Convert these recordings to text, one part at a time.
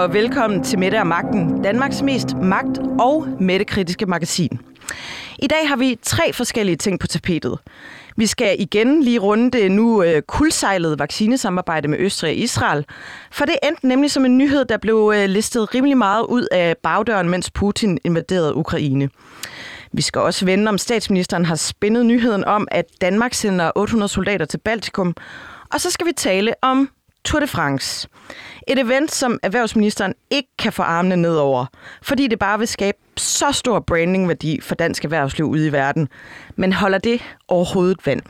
og velkommen til Mette og Magten, Danmarks mest magt- og mættekritiske magasin. I dag har vi tre forskellige ting på tapetet. Vi skal igen lige runde det nu øh, kuldsejlede vaccinesamarbejde med Østrig og Israel, for det endte nemlig som en nyhed, der blev øh, listet rimelig meget ud af bagdøren, mens Putin invaderede Ukraine. Vi skal også vende, om statsministeren har spændet nyheden om, at Danmark sender 800 soldater til Baltikum. Og så skal vi tale om Tour de France. Et event, som erhvervsministeren ikke kan få armene nedover, fordi det bare vil skabe så stor brandingværdi for dansk erhvervsliv ude i verden. Men holder det overhovedet vand?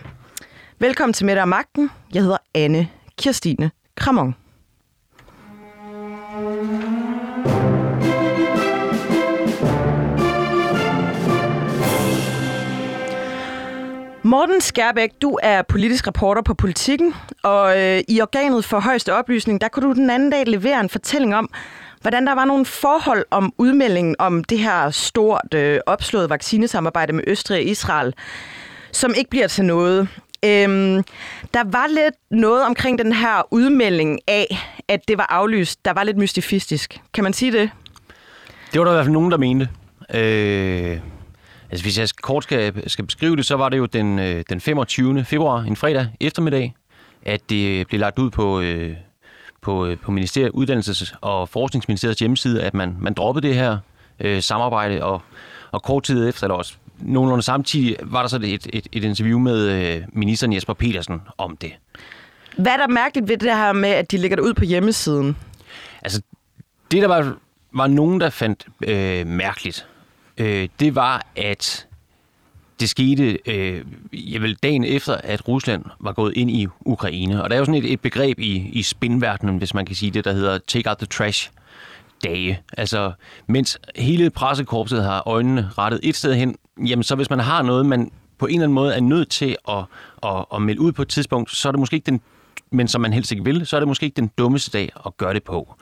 Velkommen til Mette og Magten. Jeg hedder Anne Kirstine Kramon. Morten Skærbæk, du er politisk reporter på Politiken, og øh, i organet for højeste oplysning, der kunne du den anden dag levere en fortælling om, hvordan der var nogle forhold om udmeldingen om det her stort øh, opslået vaccinesamarbejde med Østrig og Israel, som ikke bliver til noget. Øhm, der var lidt noget omkring den her udmelding af, at det var aflyst, der var lidt mystifistisk. Kan man sige det? Det var der i hvert fald nogen, der mente. Øh, altså hvis jeg kort skal, skal beskrive det, så var det jo den, øh, den 25. februar, en fredag eftermiddag, at det blev lagt ud på, øh, på, øh, på Ministeriet, Uddannelses- og Forskningsministeriets hjemmeside, at man, man droppede det her øh, samarbejde, og, og kort tid efter, eller også nogenlunde samtidig, var der så et, et, et interview med øh, ministeren Jesper Petersen om det. Hvad er der mærkeligt ved det her med, at de lægger det ud på hjemmesiden? Altså, det der var, var nogen, der fandt øh, mærkeligt, øh, det var, at det skete øh, jeg vil, dagen efter, at Rusland var gået ind i Ukraine. Og der er jo sådan et, et begreb i, i spinverdenen, hvis man kan sige det, der hedder take out the trash dage. Altså, mens hele pressekorpset har øjnene rettet et sted hen, jamen så hvis man har noget, man på en eller anden måde er nødt til at, at, at melde ud på et tidspunkt, så er det måske ikke den, men som man helst ikke vil, så er det måske ikke den dummeste dag at gøre det på.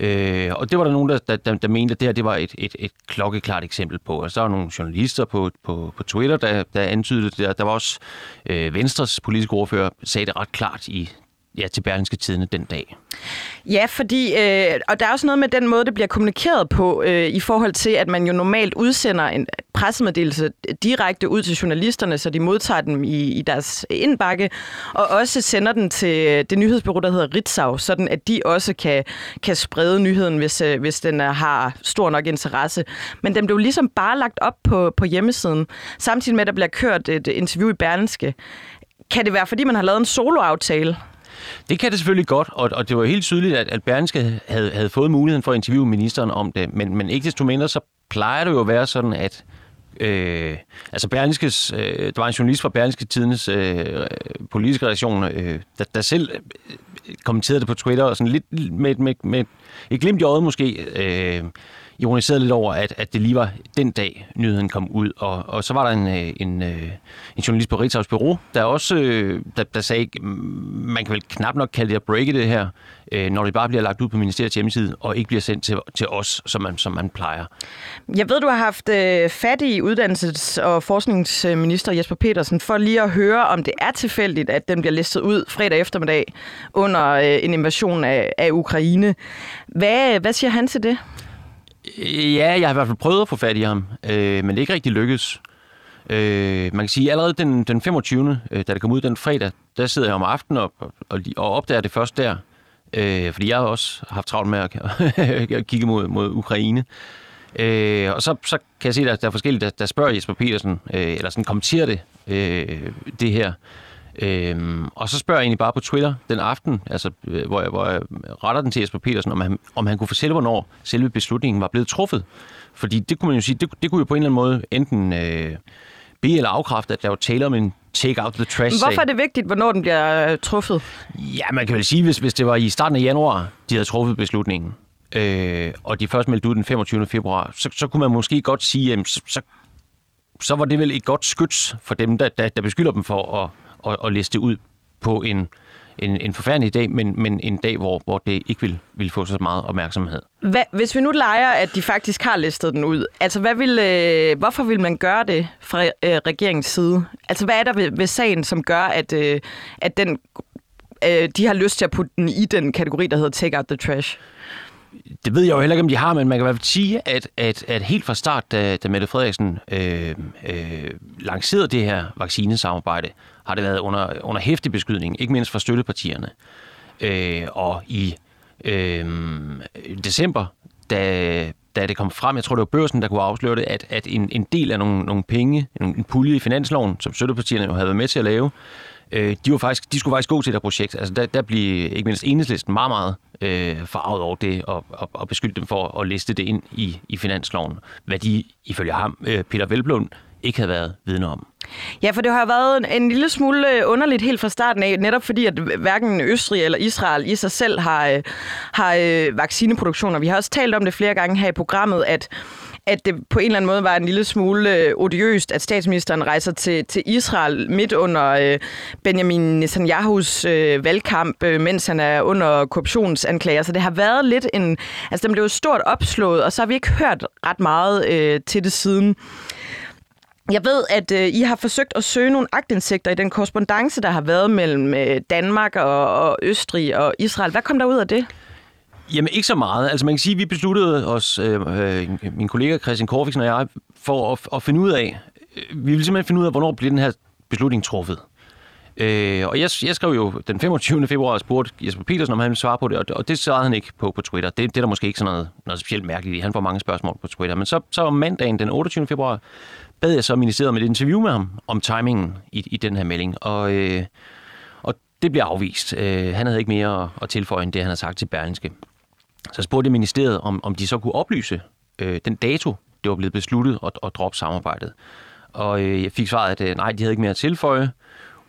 Øh, og det var der nogen, der, der, der, der mente, at det her det var et, et, et klokkeklart eksempel på. Og så var nogle journalister på, på, på Twitter, der, der antydede det. Der, der var også øh, Venstres politiske ordfører, sagde det ret klart i ja, til Berlingske Tidene den dag. Ja, fordi, øh, og der er også noget med den måde, det bliver kommunikeret på, øh, i forhold til, at man jo normalt udsender en pressemeddelelse direkte ud til journalisterne, så de modtager dem i, i deres indbakke, og også sender den til det nyhedsbureau, der hedder Ritzau, sådan at de også kan, kan sprede nyheden, hvis, øh, hvis den er, har stor nok interesse. Men den blev ligesom bare lagt op på, på hjemmesiden, samtidig med, at der bliver kørt et interview i Berlingske. Kan det være, fordi man har lavet en soloaftale? Det kan det selvfølgelig godt, og, og det var helt tydeligt, at, at Berlingske havde, havde fået muligheden for at interviewe ministeren om det, men, men ikke desto mindre, så plejer det jo at være sådan, at Øh, altså Berlingskes, øh, der var en journalist fra Berlingske Tidens øh, politiske redaktion, øh, der, der selv øh, kommenterede det på Twitter, og sådan lidt med, med, med et glimt i øjet måske, øh, ironiserede lidt over, at, at det lige var den dag, nyheden kom ud. Og, og så var der en, øh, en, øh, en journalist på Ritzau's Bureau, der også øh, der, der sagde, mm, man kan vel knap nok kalde det at breake det her, når det bare bliver lagt ud på ministeriets hjemmeside, og ikke bliver sendt til, til os, som man, som man plejer. Jeg ved, du har haft fat i uddannelses- og forskningsminister Jesper Petersen, for lige at høre, om det er tilfældigt, at den bliver listet ud fredag eftermiddag under en invasion af, af Ukraine. Hvad, hvad siger han til det? Ja, jeg har i hvert fald prøvet at få fat i ham, øh, men det er ikke rigtig lykkedes. Øh, man kan sige, at allerede den, den 25. Øh, da det kom ud den fredag, der sidder jeg om aftenen og, og, og opdager det først der. Øh, fordi jeg har også haft travlt med at, at kigge mod, mod Ukraine. Øh, og så, så kan jeg se, at der er forskellige, der, der spørger Jesper Petersen, øh, eller sådan kommenterer det, øh, det her. Øhm, og så spørger jeg egentlig bare på Twitter den aften, altså, øh, hvor, jeg, hvor jeg retter den til Jesper Petersen, om han, om han kunne fortælle, hvornår selve beslutningen var blevet truffet. Fordi det kunne man jo sige, det, det kunne jo på en eller anden måde enten øh, bede eller afkræfte, at der var tale om en take out the trash Hvorfor er det vigtigt, hvornår den bliver øh, truffet? Ja, man kan vel sige, hvis, hvis det var i starten af januar, de havde truffet beslutningen, øh, og de først meldte ud den 25. februar, så, så kunne man måske godt sige, at så, så, så var det vel et godt skyts for dem, der, der, der beskylder dem for at at, at liste ud på en, en, en forfærdelig dag, men, men en dag, hvor, hvor det ikke vil, vil få så meget opmærksomhed. Hvad, hvis vi nu leger, at de faktisk har listet den ud, altså hvad vil, øh, hvorfor vil man gøre det fra øh, regeringens side? Altså hvad er der ved, ved sagen, som gør, at, øh, at den, øh, de har lyst til at putte den i den kategori, der hedder take out the trash? Det ved jeg jo heller ikke, om de har, men man kan i hvert fald sige, at, at, at helt fra start, da, da Mette Frederiksen øh, øh, lancerede det her vaccinesamarbejde, har det været under, under hæftig beskydning, ikke mindst fra støttepartierne. Øh, og i øh, december, da, da det kom frem, jeg tror det var børsen, der kunne afsløre det, at, at en, en del af nogle, nogle penge, en, en pulje i finansloven, som støttepartierne jo havde været med til at lave, øh, Øh, de, var faktisk, de skulle faktisk gå til det projekt. Altså der, der blev ikke mindst enhedslisten meget, meget øh, farvet over det, og, og, og beskyldte dem for at liste det ind i, i finansloven, hvad de ifølge ham, øh, Peter Velblund, ikke havde været vidne om. Ja, for det har været en, en lille smule øh, underligt helt fra starten af, netop fordi, at hverken Østrig eller Israel i sig selv har, øh, har vaccineproduktioner. Vi har også talt om det flere gange her i programmet, at at det på en eller anden måde var en lille smule øh, odiøst, at statsministeren rejser til, til Israel midt under øh, Benjamin Netanyahus øh, valgkamp, øh, mens han er under korruptionsanklager. Så det har været lidt en... Altså, den blev stort opslået, og så har vi ikke hørt ret meget øh, til det siden. Jeg ved, at øh, I har forsøgt at søge nogle agtindsigter i den korrespondence, der har været mellem øh, Danmark og, og Østrig og Israel. Hvad kom der ud af det? Jamen ikke så meget. Altså man kan sige, at vi besluttede os, øh, øh, min kollega Christian Korfiksen og jeg, for at, at finde ud af, øh, vi ville simpelthen finde ud af, hvornår bliver den her beslutning truffet. Øh, og jeg, jeg skrev jo den 25. februar og spurgte Jesper Petersen, om han ville svare på det, og, og det svarede han ikke på på Twitter. Det, det er der måske ikke sådan noget, noget specielt mærkeligt i. Han får mange spørgsmål på Twitter. Men så, så om mandagen den 28. februar bad jeg så ministeriet med et interview med ham om timingen i, i den her melding. Og, øh, og det bliver afvist. Øh, han havde ikke mere at tilføje end det, han har sagt til Berlingske. Så spurgte ministeriet, om, om de så kunne oplyse øh, den dato, det var blevet besluttet at, at droppe samarbejdet. Og øh, jeg fik svaret, at øh, nej, de havde ikke mere at tilføje,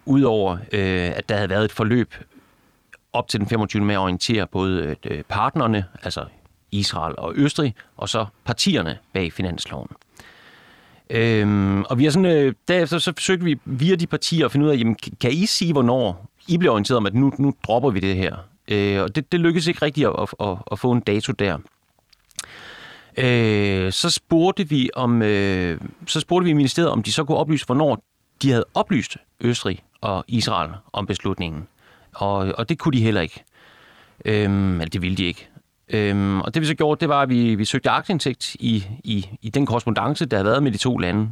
udover øh, at der havde været et forløb op til den 25. med at orientere både øh, partnerne, altså Israel og Østrig, og så partierne bag finansloven. Øhm, og vi har sådan, øh, derefter så forsøgte vi via de partier at finde ud af, jamen, kan I sige, hvornår I bliver orienteret om, at nu, nu dropper vi det her? Øh, og det, det lykkedes ikke rigtigt at, at, at, at få en dato der. Øh, så spurgte vi om, øh, så spurgte vi i ministeriet, om de så kunne oplyse, hvornår de havde oplyst Østrig og Israel om beslutningen. Og, og det kunne de heller ikke. Øhm, eller det ville de ikke. Øhm, og det vi så gjorde, det var, at vi, vi søgte aktindsigt i, i, i den korrespondence, der havde været med de to lande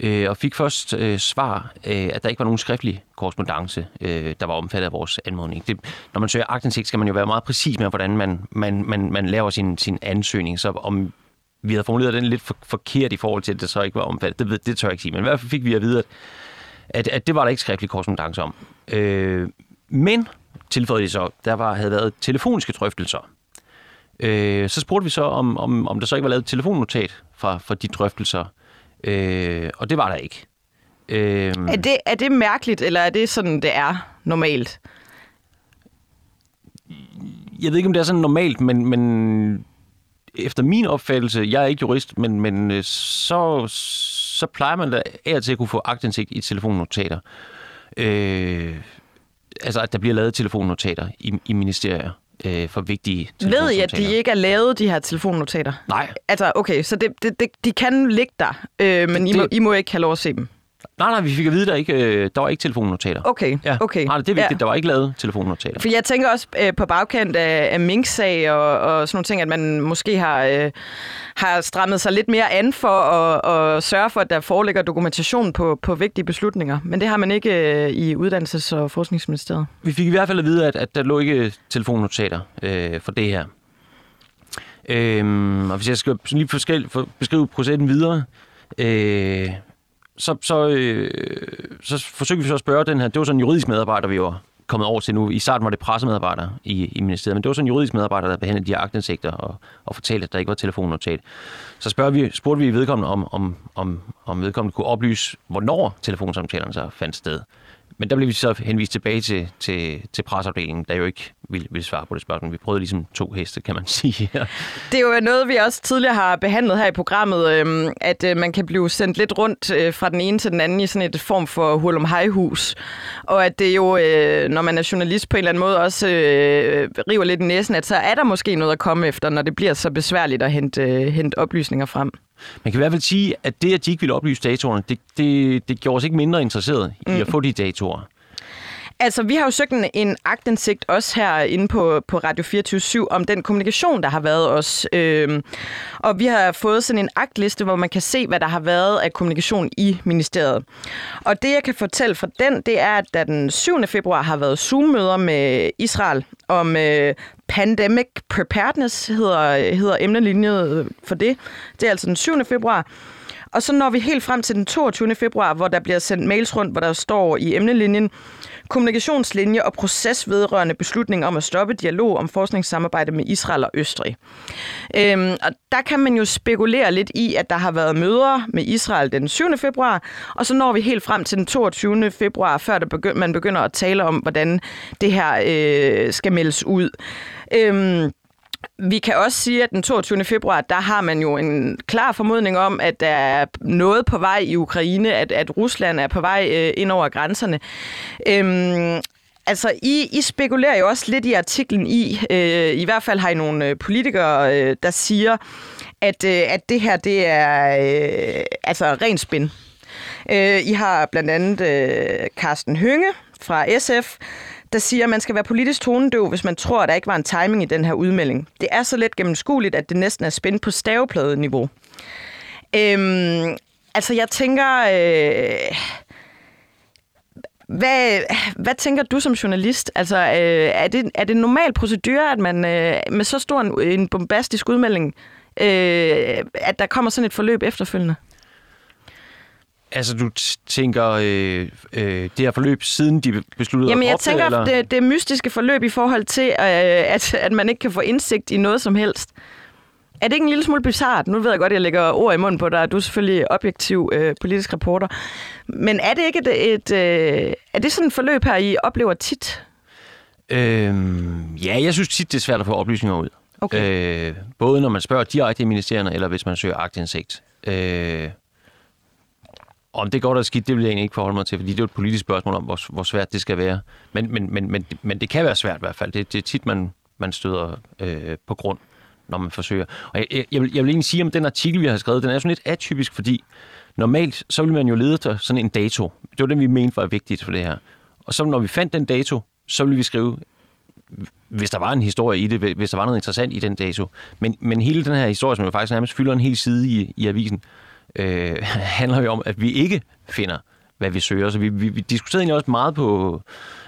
øh, og fik først øh, svar, øh, at der ikke var nogen skriftlig korrespondence, øh, der var omfattet af vores anmodning. Det, når man søger agtindsigt, skal man jo være meget præcis med, hvordan man, man, man, man laver sin, sin ansøgning. Så om vi havde formuleret den lidt for, forkert i forhold til, at det så ikke var omfattet, det, ved, det tør jeg ikke sige. Men i hvert fald fik vi at vide, at, at, at det var der ikke skriftlig korrespondence om. Øh, men, tilføjede de så, der var, havde været telefoniske drøftelser. Øh, så spurgte vi så, om, om, om der så ikke var lavet et telefonnotat fra, fra de drøftelser, Øh, og det var der ikke. Øh, er, det, er det mærkeligt, eller er det sådan, det er normalt? Jeg ved ikke, om det er sådan normalt, men, men efter min opfattelse, jeg er ikke jurist, men, men øh, så, så plejer man da af til at kunne få agtindsigt i telefonnotater. Øh, altså, at der bliver lavet telefonnotater i, i ministerier øh, for vigtige Ved I, at de ikke er lavet, de her telefonnotater? Nej. Altså, okay, så det, det, det, de kan ligge der, øh, men det, I, må, I må ikke have lov at se dem? Nej, nej, vi fik at vide, der, ikke, øh, der var ikke telefonnotater. Okay, ja. okay. Nej, det er vigtigt, ja. der var ikke lavet telefonnotater. For jeg tænker også øh, på bagkant af, af Mink-sag og, og sådan nogle ting, at man måske har, øh, har strammet sig lidt mere an for at, at sørge for, at der foreligger dokumentation på, på vigtige beslutninger. Men det har man ikke øh, i Uddannelses- og Forskningsministeriet. Vi fik i hvert fald at vide, at, at der lå ikke telefonnotater øh, for det her. Øhm, og hvis jeg skal lige for beskrive processen videre, øh, så, så, øh, så forsøgte vi så at spørge den her, det var sådan en juridisk medarbejder, vi var kommet over til nu. I starten var det pressemedarbejder i, i ministeriet, men det var sådan en juridisk medarbejder, der behandlede de her agtindsigter og, og fortalte, at der ikke var telefonnotat. Så spørger vi, spurgte vi vedkommende, om, om, om, om vedkommende kunne oplyse, hvornår telefonsamtalerne så fandt sted. Men der blev vi så henvist tilbage til, til, til presseafdelingen, der jo ikke ville, ville svare på det spørgsmål. Vi prøvede ligesom to heste, kan man sige. det er jo noget, vi også tidligere har behandlet her i programmet, øhm, at øh, man kan blive sendt lidt rundt øh, fra den ene til den anden i sådan et form for hul om hejhus. Og at det jo, øh, når man er journalist på en eller anden måde, også øh, river lidt i næsen, at så er der måske noget at komme efter, når det bliver så besværligt at hente, øh, hente oplysninger frem. Man kan i hvert fald sige, at det, at de ikke ville oplyse datoerne, det, det, det gjorde os ikke mindre interesseret i mm. at få de datorer. Altså, vi har jo søgt en, en agtindsigt også her inde på, på Radio 24 om den kommunikation, der har været os. Øhm, og vi har fået sådan en agtliste, hvor man kan se, hvad der har været af kommunikation i ministeriet. Og det, jeg kan fortælle fra den, det er, at der den 7. februar har været Zoom-møder med Israel om øh, Pandemic Preparedness, hedder, hedder emnelinjet for det. Det er altså den 7. februar. Og så når vi helt frem til den 22. februar, hvor der bliver sendt mails rundt, hvor der står i emnelinjen, kommunikationslinje og proces vedrørende beslutning om at stoppe dialog om forskningssamarbejde med Israel og Østrig. Øhm, og der kan man jo spekulere lidt i, at der har været møder med Israel den 7. februar, og så når vi helt frem til den 22. februar, før der begy- man begynder at tale om, hvordan det her øh, skal meldes ud. Øhm, vi kan også sige, at den 22. februar, der har man jo en klar formodning om, at der er noget på vej i Ukraine, at, at Rusland er på vej øh, ind over grænserne. Øhm, Altså, I, I spekulerer jo også lidt i artiklen i, øh, i hvert fald har I nogle øh, politikere, øh, der siger, at, øh, at det her, det er øh, altså rent spin. Øh, I har blandt andet øh, Carsten Hønge fra SF, der siger, at man skal være politisk tonedøv, hvis man tror, at der ikke var en timing i den her udmelding. Det er så let gennemskueligt, at det næsten er spændt på stavepladeniveau. Øhm, altså, jeg tænker... Øh, hvad, hvad tænker du som journalist? Altså, øh, er, det, er det en normal procedure, at man øh, med så stor en, en bombastisk udmelding, øh, at der kommer sådan et forløb efterfølgende? Altså, du tænker øh, øh, det her forløb, siden de besluttede Jamen, at jeg droppe tænker, det, eller? det, det mystiske forløb i forhold til, øh, at, at man ikke kan få indsigt i noget som helst. Er det ikke en lille smule bizart? Nu ved jeg godt, at jeg lægger ord i munden på dig, du er selvfølgelig objektiv øh, politisk reporter. Men er det ikke et, et øh, er det sådan et forløb her, I oplever tit? Øhm, ja, jeg synes tit, det er svært at få oplysninger ud. Okay. Øh, både når man spørger direkte i ministerierne, eller hvis man søger agtindsigt. Øh, om det er godt eller skidt, det vil jeg egentlig ikke forholde mig til, fordi det er jo et politisk spørgsmål om, hvor, hvor svært det skal være. Men, men, men, men, men det kan være svært i hvert fald. Det, det er tit, man, man støder øh, på grund, når man forsøger. Og jeg, jeg, vil, jeg vil egentlig sige om den artikel, vi har skrevet, den er sådan lidt atypisk, fordi normalt, så vil man jo lede til sådan en dato. Det var det, vi mente var vigtigt for det her. Og så når vi fandt den dato, så ville vi skrive, hvis der var en historie i det, hvis der var noget interessant i den dato. Men, men hele den her historie, som jo faktisk nærmest fylder en hel side i, i avisen, øh, handler jo om, at vi ikke finder, hvad vi søger. Så vi, vi, vi diskuterede egentlig også meget på,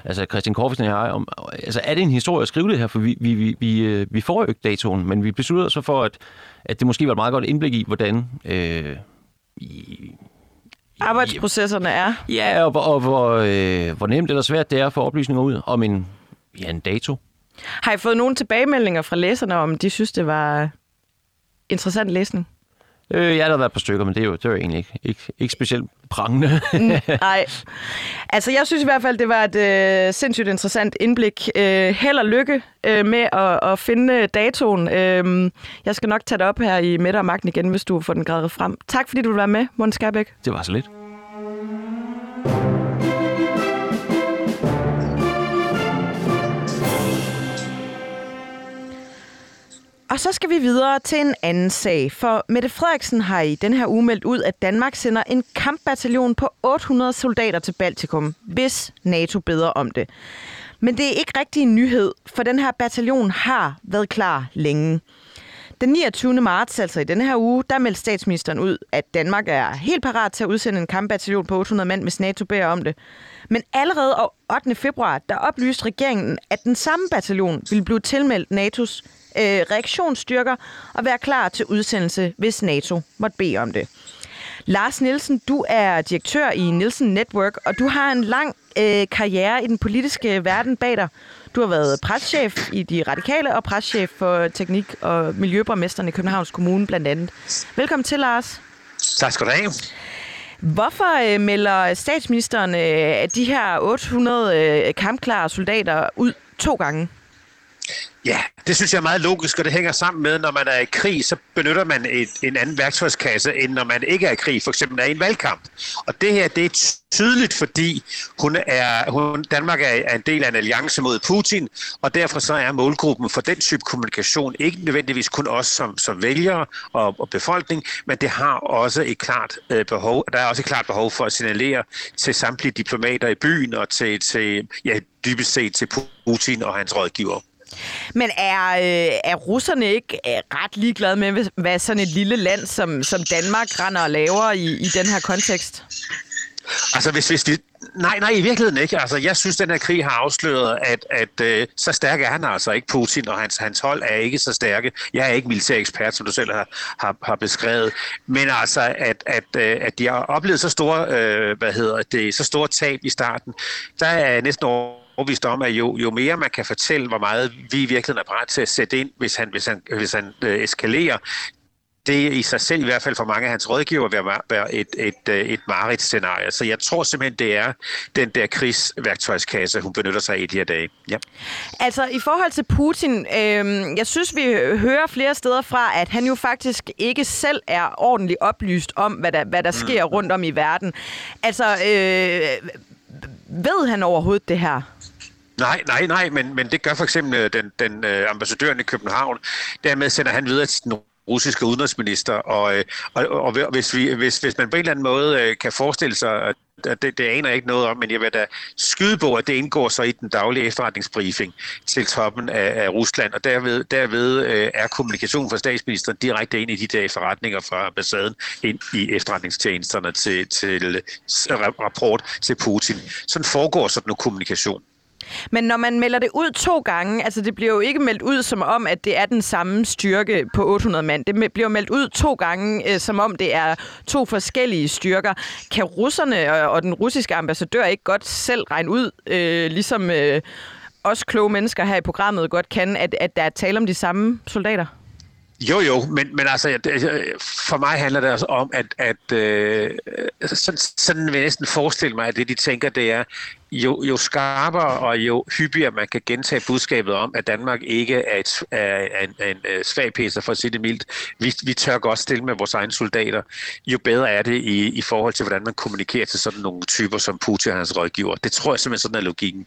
altså Christian Korfisen og jeg, om, altså er det en historie at skrive det her, for vi, vi, vi, vi, øh, får jo ikke datoen, men vi besluttede så for, at, at det måske var et meget godt indblik i, hvordan øh, i, Arbejdsprocesserne er. Ja, og, og hvor, øh, hvor nemt eller svært det er at få oplysninger ud om en, ja, en dato. Har I fået nogle tilbagemeldinger fra læserne om, de synes, det var interessant læsning? Øh, jeg har været på stykker, men det er jo, det er jo egentlig ikke, ikke, ikke specielt prangende. Nej. Altså, jeg synes i hvert fald, det var et øh, sindssygt interessant indblik. Øh, held og lykke øh, med at, at finde datoen. Øh, jeg skal nok tage det op her i Mette og Magten igen, hvis du får den gradet frem. Tak fordi du vil være med, Måns Skærbæk. det var så lidt. Og så skal vi videre til en anden sag, for Mette Frederiksen har i den her uge meldt ud, at Danmark sender en kampbataljon på 800 soldater til Baltikum, hvis NATO beder om det. Men det er ikke rigtig en nyhed, for den her bataljon har været klar længe. Den 29. marts, altså i denne her uge, der meldte statsministeren ud, at Danmark er helt parat til at udsende en kampbataljon på 800 mand, hvis NATO beder om det. Men allerede 8. februar, der oplyste regeringen, at den samme bataljon ville blive tilmeldt NATO's øh, reaktionsstyrker og være klar til udsendelse, hvis NATO måtte bede om det. Lars Nielsen, du er direktør i Nielsen Network, og du har en lang øh, karriere i den politiske verden bag dig. Du har været preschef i De Radikale og preschef for teknik- og miljøborgmesteren i Københavns Kommune blandt andet. Velkommen til, Lars. Tak skal du have. Hvorfor øh, melder statsministeren øh, de her 800 øh, kampklare soldater ud to gange? Ja, Det synes jeg er meget logisk, og det hænger sammen med, når man er i krig, så benytter man et, en anden værktøjskasse, end når man ikke er i krig, for eksempel er i en valgkamp. Og det her, det er tydeligt, fordi hun er, hun, Danmark er, er en del af en alliance mod Putin, og derfor så er målgruppen for den type kommunikation ikke nødvendigvis kun os som, som vælgere og, og befolkning, men det har også et klart øh, behov, der er også et klart behov for at signalere til samtlige diplomater i byen og til, til ja, dybest set til Putin og hans rådgiver. Men er, øh, er russerne ikke øh, ret ligeglade med, hvad sådan et lille land som, som Danmark render og laver i, i den her kontekst? Altså, hvis, hvis vi... Nej, nej, i virkeligheden ikke. Altså, jeg synes, den her krig har afsløret, at, at øh, så stærk er han altså ikke, Putin, og hans, hans hold er ikke så stærke. Jeg er ikke militær ekspert, som du selv har, har, har beskrevet. Men altså, at, at, øh, at de har oplevet så store, øh, hvad hedder det, så store tab i starten, der er næsten over overbevist om, at jo, jo mere man kan fortælle, hvor meget vi i virkeligheden er parat til at sætte ind, hvis han, hvis han, hvis han øh, eskalerer, det i sig selv, i hvert fald for mange af hans rådgiver, vil være et, et, et, et mareridt-scenarie. Så jeg tror simpelthen, det er den der krigsværktøjskasse, hun benytter sig af i de her dage. Ja. Altså, i forhold til Putin, øh, jeg synes, vi hører flere steder fra, at han jo faktisk ikke selv er ordentligt oplyst om, hvad der, hvad der sker mm. rundt om i verden. Altså, øh, ved han overhovedet det her? Nej, nej, nej, men, men det gør for eksempel øh, den, den øh, ambassadøren i København. Dermed sender han videre til den russiske udenrigsminister, og, øh, og, og hvis, vi, hvis, hvis man på en eller anden måde øh, kan forestille sig, at det, det aner jeg ikke noget om, men jeg vil da skyde på, at det indgår så i den daglige efterretningsbriefing til toppen af, af Rusland, og derved, derved øh, er kommunikation fra statsministeren direkte ind i de der efterretninger fra ambassaden ind i efterretningstjenesterne til, til øh, rapport til Putin. Sådan foregår sådan noget kommunikation. Men når man melder det ud to gange, altså det bliver jo ikke meldt ud som om, at det er den samme styrke på 800 mand. Det bliver meldt ud to gange, øh, som om det er to forskellige styrker. Kan russerne og den russiske ambassadør ikke godt selv regne ud, øh, ligesom øh, os kloge mennesker her i programmet godt kan, at, at der er tale om de samme soldater? Jo, jo, men, men altså, for mig handler det altså om, at, at øh, sådan, sådan vil jeg næsten forestille mig, at det de tænker, det er, jo, jo skarpere og jo hyppigere man kan gentage budskabet om, at Danmark ikke er, et, er en, en, en svag pæser, for at sige det mildt. Vi, vi tør godt stille med vores egne soldater. Jo bedre er det i, i forhold til, hvordan man kommunikerer til sådan nogle typer som Putin og hans rådgiver. Det tror jeg simpelthen sådan er logikken.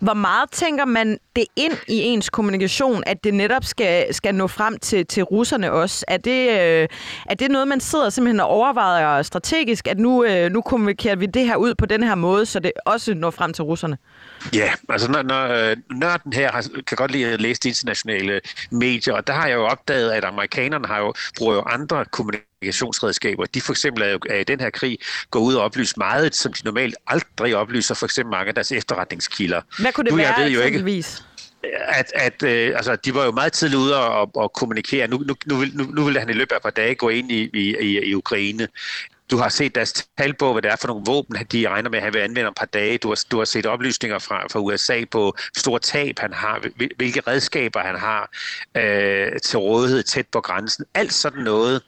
Hvor meget tænker man det ind i ens kommunikation, at det netop skal, skal nå frem til, til russerne også? Er det, øh, er det noget, man sidder simpelthen og overvejer strategisk, at nu, øh, nu kommunikerer vi det her ud på den her måde, så det også når frem til russerne? Ja, altså når, når øh, nørden her har, kan godt lide at læse de internationale medier, og der har jeg jo opdaget, at amerikanerne har jo, bruger jo andre kommunikationsredskaber. De for eksempel er, jo, er i den her krig går ud og oplyser meget, som de normalt aldrig oplyser, for eksempel mange af deres efterretningskilder. Hvad kunne det nu, være jeg ved jo? Ikke, at, at øh, altså, de var jo meget tidligt ude og, og kommunikere. Nu, nu, nu, vil, nu, nu vil han i løbet af et par dage gå ind i, i, i Ukraine. Du har set deres tal på, hvad det er for nogle våben, de regner med at have anvendt om et par dage. Du har, du har set oplysninger fra, fra USA på store tab, han har, hvilke redskaber han har øh, til rådighed tæt på grænsen. Alt sådan noget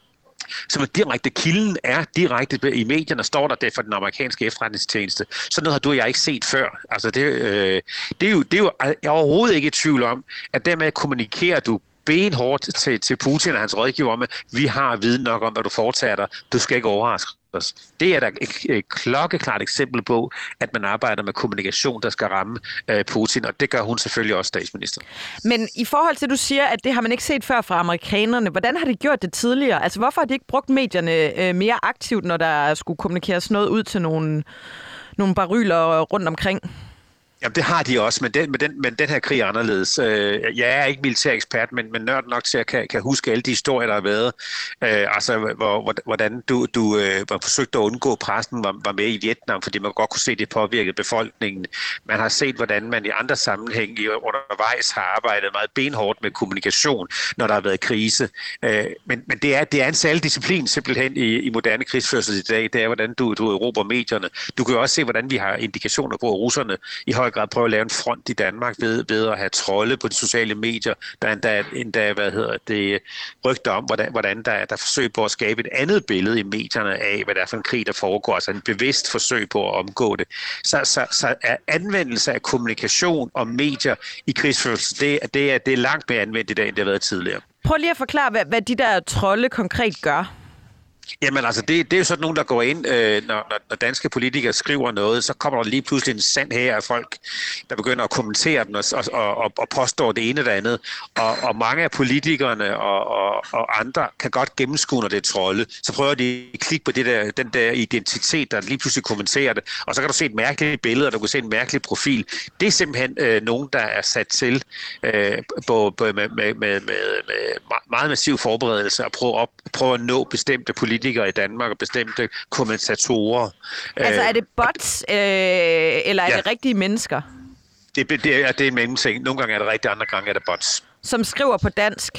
som er direkte kilden er direkte i medierne, står der det for den amerikanske efterretningstjeneste. Sådan noget har du og jeg ikke set før. Altså det, øh, det, er jo, det er jo øh, jeg er overhovedet ikke i tvivl om, at dermed kommunikerer du benhårdt til, til Putin og hans rådgiver om, at vi har viden nok om, hvad du foretager dig. Du skal ikke overraske os. Det er da et, et klokkeklart eksempel på, at man arbejder med kommunikation, der skal ramme øh, Putin, og det gør hun selvfølgelig også, statsminister. Men i forhold til, at du siger, at det har man ikke set før fra amerikanerne, hvordan har de gjort det tidligere? Altså, hvorfor har de ikke brugt medierne øh, mere aktivt, når der skulle kommunikeres noget ud til nogle, nogle baryler rundt omkring? Jamen, det har de også, men den, men den, men den her krig er anderledes. Øh, jeg er ikke militær ekspert, men, men nørd nok til at kan, kan huske alle de historier, der har været. Øh, altså, hvor, hvordan du, du øh, var forsøgt at undgå, pressen var, var med i Vietnam, fordi man godt kunne se, at det påvirkede befolkningen. Man har set, hvordan man i andre sammenhænge undervejs har arbejdet meget benhårdt med kommunikation, når der har været krise. Øh, men men det, er, det er en særlig disciplin simpelthen i, i moderne krigsførsel i dag. Det er, hvordan du, du erobrer medierne. Du kan jo også se, hvordan vi har indikationer på, at russerne i høj høj grad prøve at lave en front i Danmark ved, ved at have trolde på de sociale medier. Der er endda, endda hvad hedder det, rygter om, hvordan, hvordan der, der forsøg på at skabe et andet billede i medierne af, hvad der er for en krig, der foregår. Altså en bevidst forsøg på at omgå det. Så, så, så er anvendelse af kommunikation og medier i krigsførelse, det, det, er, det er langt mere anvendt i dag, end det har været tidligere. Prøv lige at forklare, hvad, hvad de der trolde konkret gør. Jamen altså, det, det er jo sådan nogen, der går ind, øh, når, når danske politikere skriver noget, så kommer der lige pludselig en sand her af folk, der begynder at kommentere den og, og, og, og påstår det ene eller andet. Og, og mange af politikerne og, og, og andre kan godt gennemskue, når det er trolde. Så prøver de at klikke på det der, den der identitet, der lige pludselig kommenterer det, og så kan du se et mærkeligt billede, og du kan se en mærkelig profil. Det er simpelthen øh, nogen, der er sat til øh, på, på, med, med, med, med, med meget massiv forberedelse at prøve, op, prøve at nå bestemte politikere politikere i Danmark og bestemte kommentatorer. Altså er det bots, øh, eller er ja. det rigtige mennesker? Det, det, er, det er en mellemting. Nogle gange er det rigtigt, andre gange er det bots. Som skriver på dansk?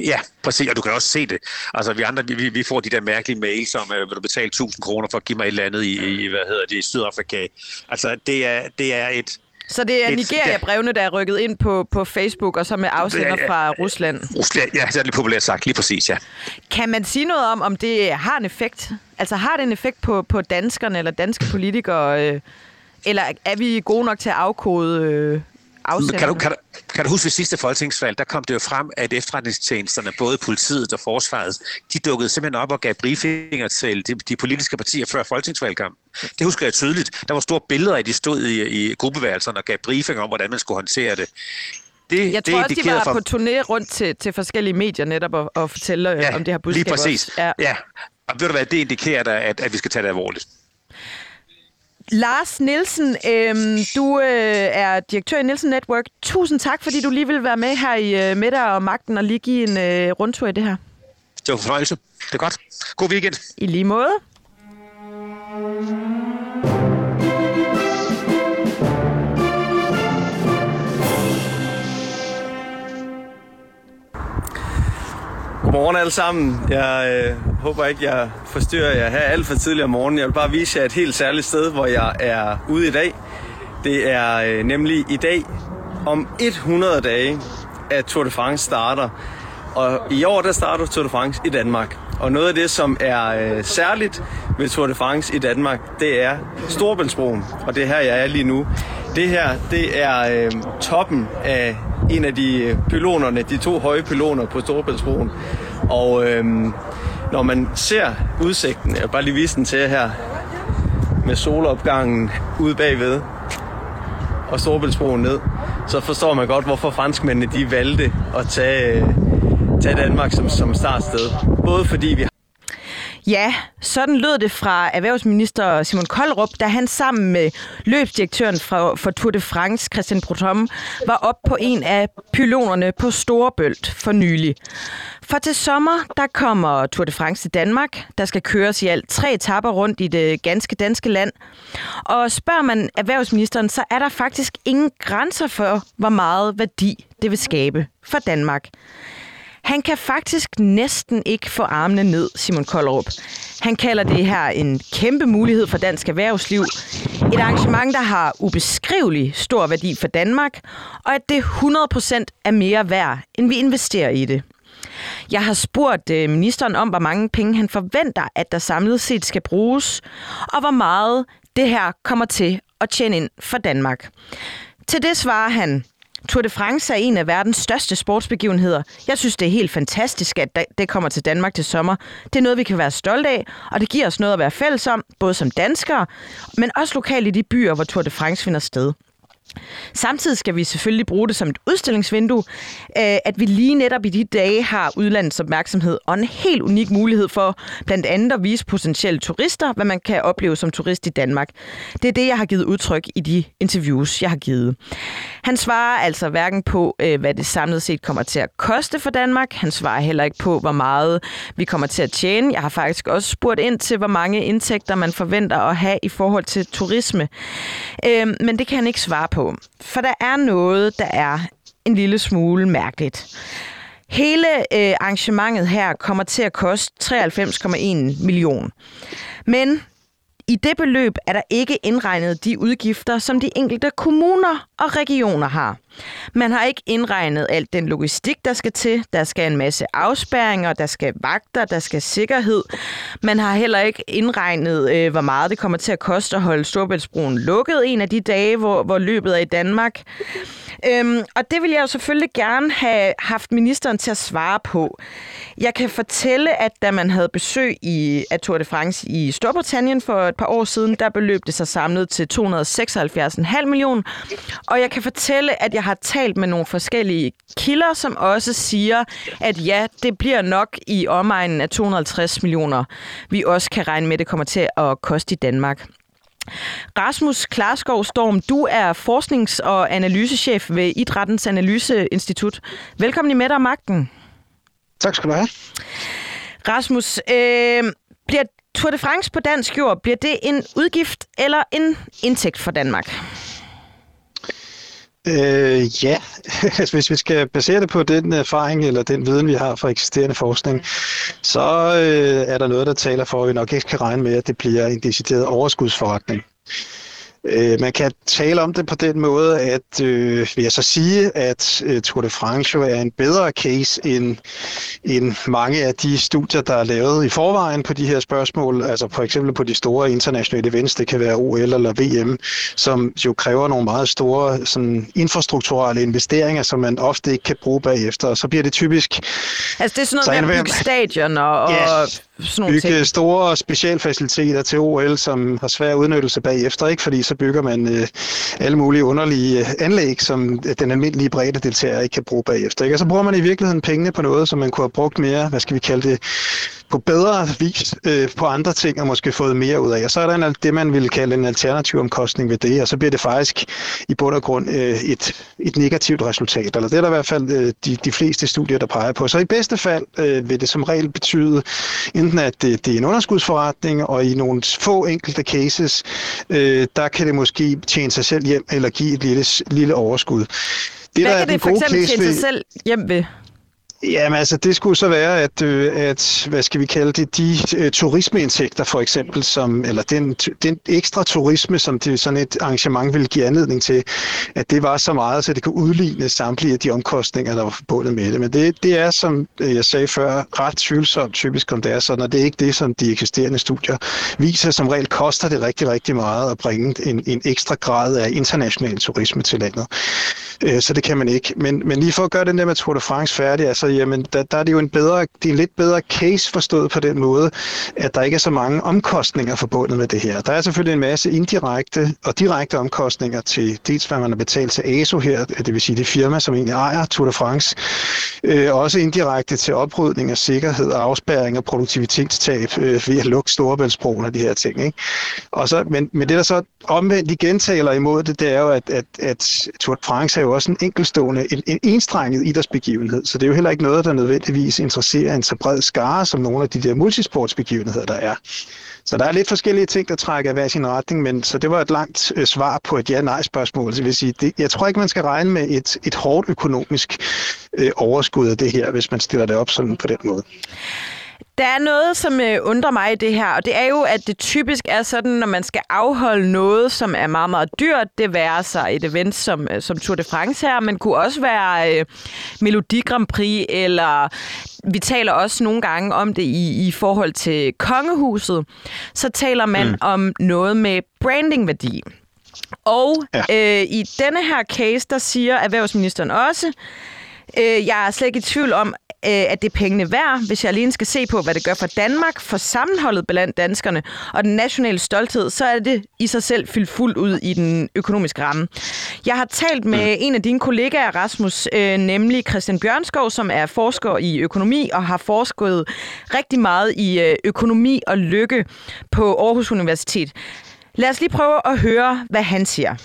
Ja, præcis, og du kan også se det. Altså, vi andre, vi, vi får de der mærkelige mails om, øh, vil du betale 1000 kroner for at give mig et eller andet i, i hvad hedder det, i Sydafrika. Altså, det er, det er et, så det er Nigeria-brevene, der er rykket ind på, på Facebook, og så med afsender fra Rusland? Rusland, ja, det er lidt populært sagt, lige præcis, ja. Kan man sige noget om, om det har en effekt? Altså har det en effekt på, på danskerne eller danske politikere? Øh, eller er vi gode nok til at afkode øh, afsender. Kan du, kan, du, kan du huske ved sidste folketingsvalg, der kom det jo frem, at efterretningstjenesterne, både politiet og forsvaret, de dukkede simpelthen op og gav briefinger til de, de politiske partier før folketingsvalgkampen. Det husker jeg tydeligt. Der var store billeder af, de stod i, i gruppeværelserne og gav briefinger om, hvordan man skulle håndtere det. Det, jeg det tror også, de var for... på turné rundt til, til forskellige medier netop og, og fortælle ja, om det her budskab lige præcis. Ja. ja. Og ved du hvad, det indikerer, at, at vi skal tage det alvorligt. Lars Nielsen, øhm, du øh, er direktør i Nielsen Network. Tusind tak, fordi du lige vil være med her i øh, Middag og Magten og lige give en øh, rundtur i det her. Det var fornøjelse. Det er godt. God weekend. I lige måde. Godmorgen alle sammen. Jeg øh, håber ikke, jeg forstyrrer jer her alt for tidligt om morgenen. Jeg vil bare vise jer et helt særligt sted, hvor jeg er ude i dag. Det er øh, nemlig i dag om 100 dage, at Tour de France starter. Og i år, der starter Tour de France i Danmark. Og noget af det, som er øh, særligt ved Tour de France i Danmark, det er Storbæltsbroen. Og det er her, jeg er lige nu. Det her, det er øh, toppen af en af de pylonerne, de to høje pyloner på Storebæltsbroen. Og øhm, når man ser udsigten, jeg vil bare lige vise den til her, med solopgangen ude bagved og Storebæltsbroen ned, så forstår man godt, hvorfor franskmændene de valgte at tage, øh, tage Danmark som, som startsted. Både fordi vi Ja, sådan lød det fra erhvervsminister Simon Koldrup, da han sammen med løbsdirektøren fra, for Tour de France, Christian Protom, var op på en af pylonerne på Storebølt for nylig. For til sommer, der kommer Tour de France til Danmark. Der skal køres i alt tre etapper rundt i det ganske danske land. Og spørger man erhvervsministeren, så er der faktisk ingen grænser for, hvor meget værdi det vil skabe for Danmark. Han kan faktisk næsten ikke få armene ned, Simon Koldrup. Han kalder det her en kæmpe mulighed for dansk erhvervsliv. Et arrangement, der har ubeskrivelig stor værdi for Danmark, og at det 100% er mere værd, end vi investerer i det. Jeg har spurgt øh, ministeren om, hvor mange penge han forventer, at der samlet set skal bruges, og hvor meget det her kommer til at tjene ind for Danmark. Til det svarer han, Tour de France er en af verdens største sportsbegivenheder. Jeg synes, det er helt fantastisk, at det kommer til Danmark til sommer. Det er noget, vi kan være stolte af, og det giver os noget at være fælles om, både som danskere, men også lokalt i de byer, hvor Tour de France finder sted. Samtidig skal vi selvfølgelig bruge det som et udstillingsvindue, øh, at vi lige netop i de dage har udlandets opmærksomhed og en helt unik mulighed for blandt andet at vise potentielle turister, hvad man kan opleve som turist i Danmark. Det er det, jeg har givet udtryk i de interviews, jeg har givet. Han svarer altså hverken på, øh, hvad det samlet set kommer til at koste for Danmark. Han svarer heller ikke på, hvor meget vi kommer til at tjene. Jeg har faktisk også spurgt ind til, hvor mange indtægter man forventer at have i forhold til turisme. Øh, men det kan han ikke svare på. For der er noget, der er en lille smule mærkeligt. Hele øh, arrangementet her kommer til at koste 93,1 million. Men i det beløb er der ikke indregnet de udgifter, som de enkelte kommuner og regioner har. Man har ikke indregnet alt den logistik, der skal til. Der skal en masse afspærringer, der skal vagter, der skal sikkerhed. Man har heller ikke indregnet, øh, hvor meget det kommer til at koste at holde Storbæltsbroen lukket en af de dage, hvor, hvor løbet er i Danmark. Øhm, og det vil jeg jo selvfølgelig gerne have haft ministeren til at svare på. Jeg kan fortælle, at da man havde besøg i, af Tour de France i Storbritannien for et par år siden, der beløb det sig samlet til 276,5 millioner. Og jeg kan fortælle, at jeg har talt med nogle forskellige kilder, som også siger, at ja, det bliver nok i omegnen af 250 millioner, vi også kan regne med, det kommer til at koste i Danmark. Rasmus Klarskov Storm, du er forsknings- og analysechef ved Idrættens Analyseinstitut. Velkommen i Med og Magten. Tak skal du have. Rasmus, øh, bliver Tour de France på dansk jord, bliver det en udgift eller en indtægt for Danmark? Øh, ja, altså, hvis vi skal basere det på den erfaring eller den viden, vi har fra eksisterende forskning, så øh, er der noget, der taler for, at vi nok ikke kan regne med, at det bliver en decideret overskudsforretning. Øh, man kan tale om det på den måde, at øh, vil jeg så sige, at øh, Tour de France er en bedre case end, end mange af de studier, der er lavet i forvejen på de her spørgsmål, altså for eksempel på de store internationale events, det kan være OL eller VM, som jo kræver nogle meget store sådan, infrastrukturelle investeringer, som man ofte ikke kan bruge bagefter, og så bliver det typisk... Altså det er sådan noget med at bygge stadion og, yes sådan nogle bygge ting. store specialfaciliteter til OL, som har svær udnyttelse bagefter, ikke? fordi så bygger man øh, alle mulige underlige anlæg, som den almindelige bredde deltager ikke kan bruge bagefter. Ikke? Og så bruger man i virkeligheden pengene på noget, som man kunne have brugt mere, hvad skal vi kalde det, på bedre vis øh, på andre ting og måske fået mere ud af. Og så er der en, det, man ville kalde en alternativ omkostning ved det, og så bliver det faktisk i bund og grund øh, et, et negativt resultat. Eller det er der i hvert fald øh, de, de fleste studier, der peger på. Så i bedste fald øh, vil det som regel betyde enten, at det, det er en underskudsforretning, og i nogle få enkelte cases, øh, der kan det måske tjene sig selv hjem eller give et lille, lille overskud. Det, Hvad der kan det for eksempel tjene sig selv hjem ved? Jamen altså, det skulle så være, at, øh, at hvad skal vi kalde det, de øh, turismeindtægter for eksempel, som, eller den, den ekstra turisme, som det, sådan et arrangement ville give anledning til, at det var så meget, så det kunne udligne samtlige af de omkostninger, der var forbundet med det. Men det, det er, som øh, jeg sagde før, ret tvivlsomt typisk, om det er sådan, og det er ikke det, som de eksisterende studier viser. Som regel koster det rigtig, rigtig meget at bringe en, en ekstra grad af international turisme til landet. Så det kan man ikke. Men, men lige for at gøre den der med Tour de France færdig, altså Altså, jamen der, der er det jo en, bedre, det er en lidt bedre case forstået på den måde, at der ikke er så mange omkostninger forbundet med det her. Der er selvfølgelig en masse indirekte og direkte omkostninger til dels, hvad man har betalt til ASO her, det vil sige det firma, som egentlig ejer Tour de France, øh, også indirekte til oprydning af sikkerhed og og produktivitetstab øh, ved at lukke Storebæltsbroen og de her ting. Ikke? Og så, men, men det, der så omvendt igen taler imod det, det er jo, at, at, at Tour de France er jo også en enkelstående, en, en enstrenget idrætsbegivenhed, så det er jo heller ikke noget, der nødvendigvis interesserer en så bred skare, som nogle af de der multisportsbegivenheder, der er. Så der er lidt forskellige ting, der trækker hver sin retning, men så det var et langt øh, svar på et ja-nej-spørgsmål. Så vil sige, det, jeg tror ikke, man skal regne med et, et hårdt økonomisk øh, overskud af det her, hvis man stiller det op sådan på den måde. Der er noget, som øh, undrer mig i det her, og det er jo, at det typisk er sådan, når man skal afholde noget, som er meget, meget dyrt, det være sig et event som, øh, som Tour de France her, men kunne også være øh, Melodi Grand Prix, eller vi taler også nogle gange om det i, i forhold til kongehuset, så taler man mm. om noget med brandingværdi. Og ja. øh, i denne her case, der siger erhvervsministeren også, øh, jeg er slet ikke i tvivl om, at det er pengene værd, hvis jeg alene skal se på, hvad det gør for Danmark, for sammenholdet blandt danskerne og den nationale stolthed, så er det i sig selv fyldt fuldt ud i den økonomiske ramme. Jeg har talt med en af dine kollegaer, Rasmus, øh, nemlig Christian Bjørnskov, som er forsker i økonomi og har forsket rigtig meget i øh, økonomi og lykke på Aarhus Universitet. Lad os lige prøve at høre, hvad han siger.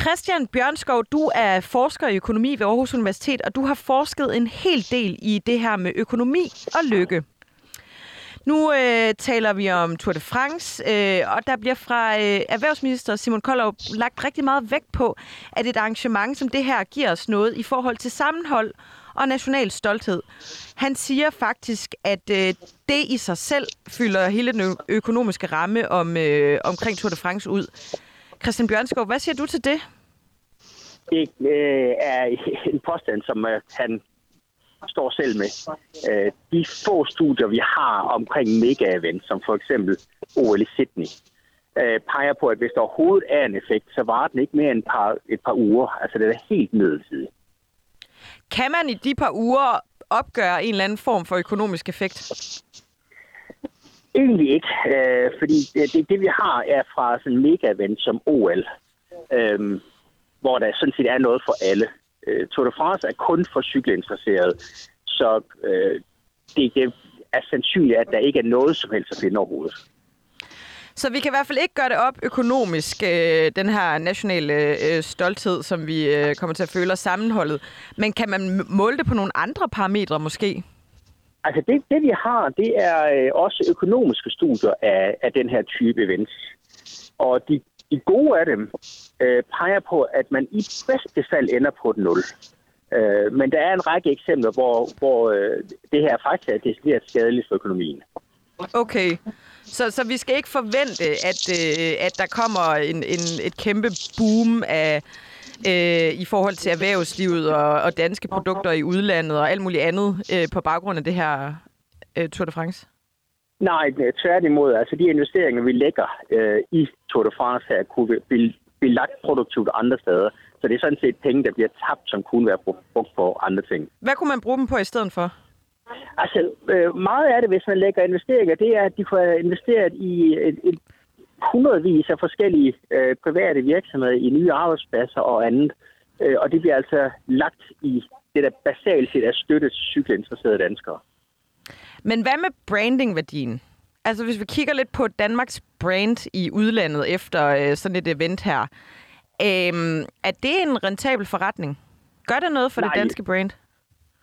Christian Bjørnskov, du er forsker i økonomi ved Aarhus Universitet, og du har forsket en hel del i det her med økonomi og lykke. Nu øh, taler vi om Tour de France, øh, og der bliver fra øh, erhvervsminister Simon Koldov lagt rigtig meget vægt på, at et arrangement som det her giver os noget i forhold til sammenhold og national stolthed. Han siger faktisk, at øh, det i sig selv fylder hele den økonomiske ramme om, øh, omkring Tour de France ud. Christian Bjørnskov, hvad siger du til det? Det øh, er en påstand, som øh, han står selv med. Øh, de få studier, vi har omkring mega-event, som for eksempel OL i Sydney, øh, peger på, at hvis der overhovedet er en effekt, så var den ikke mere end et par, et par uger. Altså det er helt midlertidigt. Kan man i de par uger opgøre en eller anden form for økonomisk effekt? Egentlig ikke, øh, fordi det, det, det vi har er fra sådan en mega-event som OL, øh, hvor der sådan set er noget for alle. Øh, Tour de France er kun for cykelinteresserede, så øh, det, det er sandsynligt, at der ikke er noget som helst at finde overhovedet. Så vi kan i hvert fald ikke gøre det op økonomisk, øh, den her nationale øh, stolthed, som vi øh, kommer til at føle og sammenholdet. Men kan man måle det på nogle andre parametre måske? Altså det, det vi har, det er øh, også økonomiske studier af, af den her type events. Og de, de gode af dem øh, peger på, at man i bedste fald ender på et nul. Øh, men der er en række eksempler, hvor, hvor øh, det her faktisk er decideret skadeligt for økonomien. Okay, så, så vi skal ikke forvente, at, øh, at der kommer en, en, et kæmpe boom af, øh, i forhold til erhvervslivet og, og danske produkter i udlandet og alt muligt andet øh, på baggrund af det her øh, Tour de France? Nej, tværtimod. Altså de investeringer, vi lægger øh, i Tour de France her, kunne blive, blive lagt produktivt andre steder. Så det er sådan set penge, der bliver tabt, som kunne være brugt på andre ting. Hvad kunne man bruge dem på i stedet for? Altså, øh, meget af det, hvis man lægger investeringer, det er, at de får investeret i et, et hundredvis af forskellige øh, private virksomheder i nye arbejdspladser og andet. Øh, og det bliver altså lagt i det, der basalt set er støttet cykelinteresserede danskere. Men hvad med brandingværdien? Altså hvis vi kigger lidt på Danmarks brand i udlandet efter øh, sådan et event her, øh, er det en rentabel forretning? Gør det noget for Nej. det danske brand?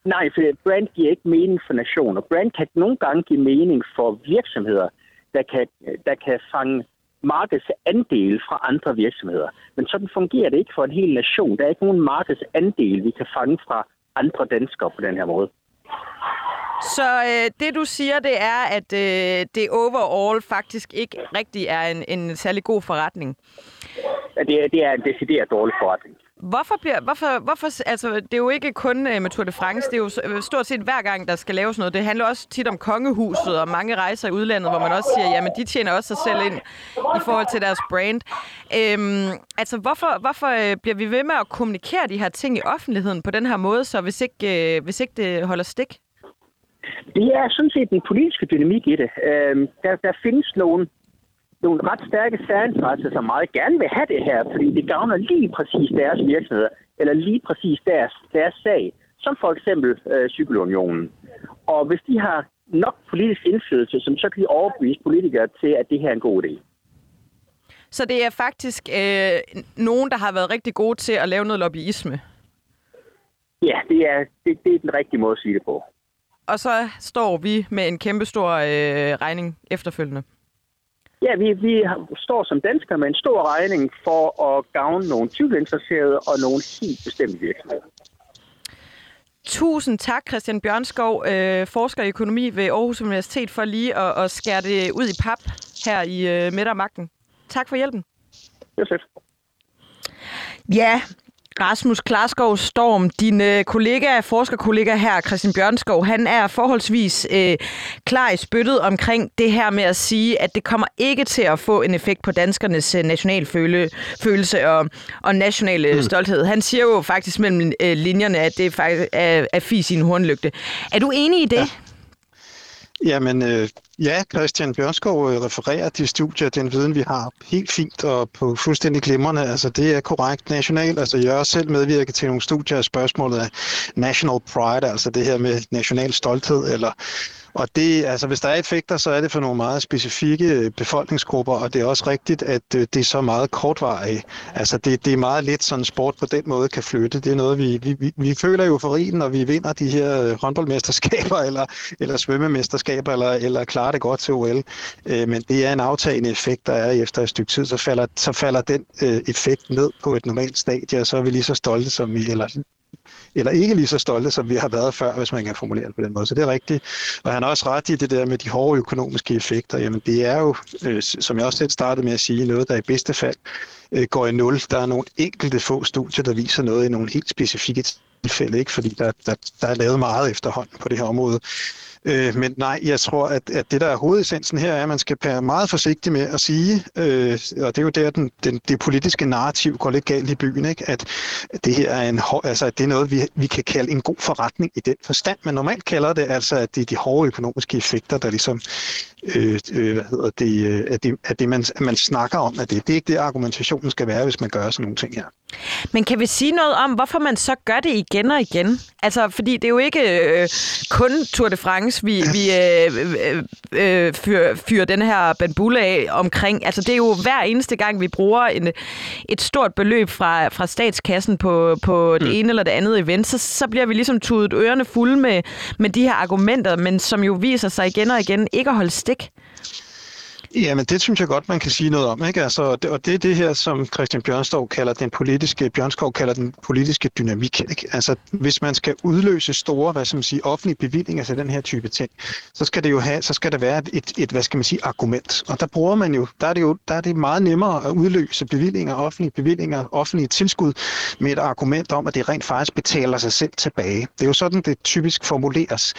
Nej, for brand giver ikke mening for nationer. Brand kan nogle gange give mening for virksomheder, der kan, der kan fange markedsandel fra andre virksomheder. Men sådan fungerer det ikke for en hel nation. Der er ikke nogen markedsandel, vi kan fange fra andre danskere på den her måde. Så øh, det du siger, det er, at øh, det overall faktisk ikke rigtig er en, en særlig god forretning. Ja, det, er, det er en decideret dårlig forretning. Hvorfor bliver, hvorfor, hvorfor, altså, det er jo ikke kun uh, med Tour de France, det er jo øh, stort set hver gang, der skal laves noget. Det handler også tit om kongehuset og mange rejser i udlandet, hvor man også siger, jamen de tjener også sig selv ind i forhold til deres brand. Øhm, altså, hvorfor, hvorfor øh, bliver vi ved med at kommunikere de her ting i offentligheden på den her måde, så hvis ikke, hvis ikke det holder stik? Det er sådan set en politiske dynamik i det. Øhm, der, der findes nogle nogle ret stærke særinteresser, som meget gerne vil have det her, fordi det gavner lige præcis deres virksomheder, eller lige præcis deres, deres sag, som for eksempel øh, Cykelunionen. Og hvis de har nok politisk indflydelse, som så kan de overbevise politikere til, at det her er en god idé. Så det er faktisk øh, nogen, der har været rigtig gode til at lave noget lobbyisme? Ja, det er, det, det er den rigtige måde at sige det på. Og så står vi med en kæmpestor øh, regning efterfølgende. Ja, vi, vi står som danskere med en stor regning for at gavne nogle cykelinteresserede og nogle helt bestemte virksomheder. Tusind tak, Christian Bjørnskov, øh, forsker i økonomi ved Aarhus Universitet, for lige at, at skære det ud i pap her i øh, midtermagten. Tak for hjælpen. Det er fedt. Ja, Rasmus Klarskov Storm, din øh, kollega, forskerkollega her, Christian Bjørnskov, han er forholdsvis øh, klar i spyttet omkring det her med at sige, at det kommer ikke til at få en effekt på danskernes øh, nationalfølelse og, og nationale mm. stolthed. Han siger jo faktisk mellem øh, linjerne, at det faktisk er, er fis i en hornlygte. Er du enig i det? Ja. Jamen, øh, ja, Christian Bjørnskov øh, refererer de studier, den viden, vi har, helt fint og på fuldstændig glimrende. Altså, det er korrekt national. Altså, jeg har selv medvirket til nogle studier af spørgsmålet af national pride, altså det her med national stolthed, eller og det, altså, hvis der er effekter, så er det for nogle meget specifikke øh, befolkningsgrupper, og det er også rigtigt, at øh, det er så meget kortvarigt. Altså, det, det er meget lidt sådan sport på den måde kan flytte. Det er noget, vi, vi, vi, vi føler jo for når vi vinder de her øh, håndboldmesterskaber, eller, eller svømmemesterskaber, eller, eller klarer det godt til OL. Men det er en aftagende effekt, der er efter et stykke tid, så falder, så falder den effekt ned på et normalt stadie, og så er vi lige så stolte som vi, eller eller ikke lige så stolte, som vi har været før, hvis man kan formulere det på den måde. Så det er rigtigt. Og han har også ret i det der med de hårde økonomiske effekter. Jamen det er jo, øh, som jeg også selv startede med at sige, noget, der i bedste fald øh, går i nul. Der er nogle enkelte få studier, der viser noget i nogle helt specifikke tilfælde, ikke? fordi der, der, der er lavet meget efterhånden på det her område. Øh, men nej, jeg tror, at, at det der er hovedessensen her er, at man skal være meget forsigtig med at sige, øh, og det er jo der, den, den, det politiske narrativ går lidt galt i byen, ikke? at det her er, en, altså, at det er noget, vi, vi kan kalde en god forretning i den forstand. Man normalt kalder det altså, at det er de hårde økonomiske effekter, der ligesom øh, øh, hvad hedder det, øh, at det, at det man, at man snakker om, at det, det er ikke det, argumentationen skal være, hvis man gør sådan nogle ting her. Men kan vi sige noget om, hvorfor man så gør det igen og igen? Altså, fordi det er jo ikke øh, kun Tour de France, vi, vi øh, øh, øh fyrer, fyr den her bandbulle af omkring. Altså, det er jo hver eneste gang, vi bruger en, et stort beløb fra, fra statskassen på, på det mm. ene eller det andet event, så, så bliver vi ligesom tudet ørerne fulde med, med de her argumenter, men som jo viser sig igen og igen ikke at holde stik. Jamen, det synes jeg godt, man kan sige noget om. Ikke? Altså, det, og det er det her, som Christian Bjørnskov kalder den politiske, Bjørnskov kalder den politiske dynamik. Ikke? Altså, hvis man skal udløse store, hvad skal man sige, offentlige bevillinger til den her type ting, så skal det jo have, så skal der være et, et, hvad skal man sige, argument. Og der bruger man jo, der er det jo der er det meget nemmere at udløse bevillinger, offentlige bevillinger, offentlige tilskud med et argument om, at det rent faktisk betaler sig selv tilbage. Det er jo sådan, det typisk formuleres.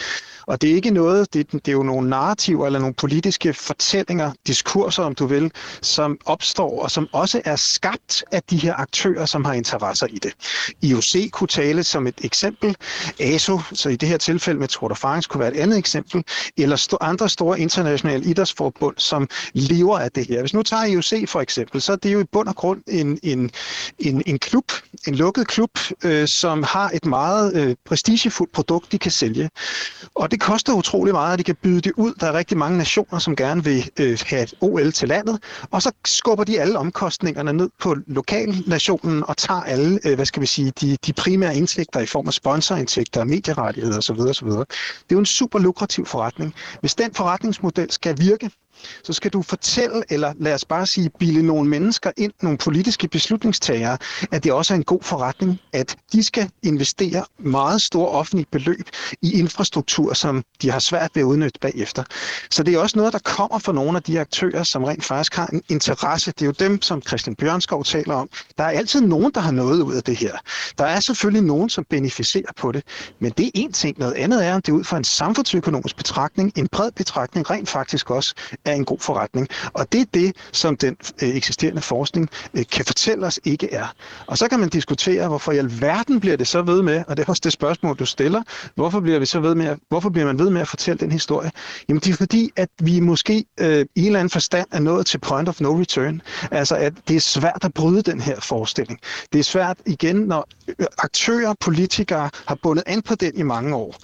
Og det er ikke noget, det, det er jo nogle narrativer eller nogle politiske fortællinger, diskurser om du vil, som opstår og som også er skabt af de her aktører, som har interesser i det. IOC kunne tale som et eksempel, ASO, så i det her tilfælde med Tour de France, kunne være et andet eksempel, eller st- andre store internationale idrætsforbund, som lever af det her. Hvis nu tager IOC for eksempel, så er det jo i bund og grund en, en, en, en klub, en lukket klub, øh, som har et meget øh, prestigefuldt produkt, de kan sælge. Og det koster utrolig meget, at de kan byde det ud. Der er rigtig mange nationer, som gerne vil øh, have et OL til landet, og så skubber de alle omkostningerne ned på lokalnationen og tager alle, øh, hvad skal vi sige, de, de primære indtægter i form af sponsorindtægter, medierettigheder osv. osv. Det er jo en super lukrativ forretning. Hvis den forretningsmodel skal virke, så skal du fortælle, eller lad os bare sige, bilde nogle mennesker ind, nogle politiske beslutningstagere, at det også er en god forretning, at de skal investere meget store offentlige beløb i infrastruktur, som de har svært ved at udnytte bagefter. Så det er også noget, der kommer fra nogle af de aktører, som rent faktisk har en interesse. Det er jo dem, som Christian Bjørnskov taler om. Der er altid nogen, der har noget ud af det her. Der er selvfølgelig nogen, som beneficerer på det, men det er en ting. Noget andet er, om det er ud fra en samfundsøkonomisk betragtning, en bred betragtning, rent faktisk også er en god forretning. Og det er det, som den øh, eksisterende forskning øh, kan fortælle os ikke er. Og så kan man diskutere, hvorfor i alverden bliver det så ved med, og det er også det spørgsmål, du stiller, hvorfor bliver, vi så ved med, hvorfor bliver man ved med at fortælle den historie? Jamen det er fordi, at vi måske øh, i en eller anden forstand er nået til point of no return. Altså at det er svært at bryde den her forestilling. Det er svært igen, når øh, aktører, politikere har bundet an på den i mange år,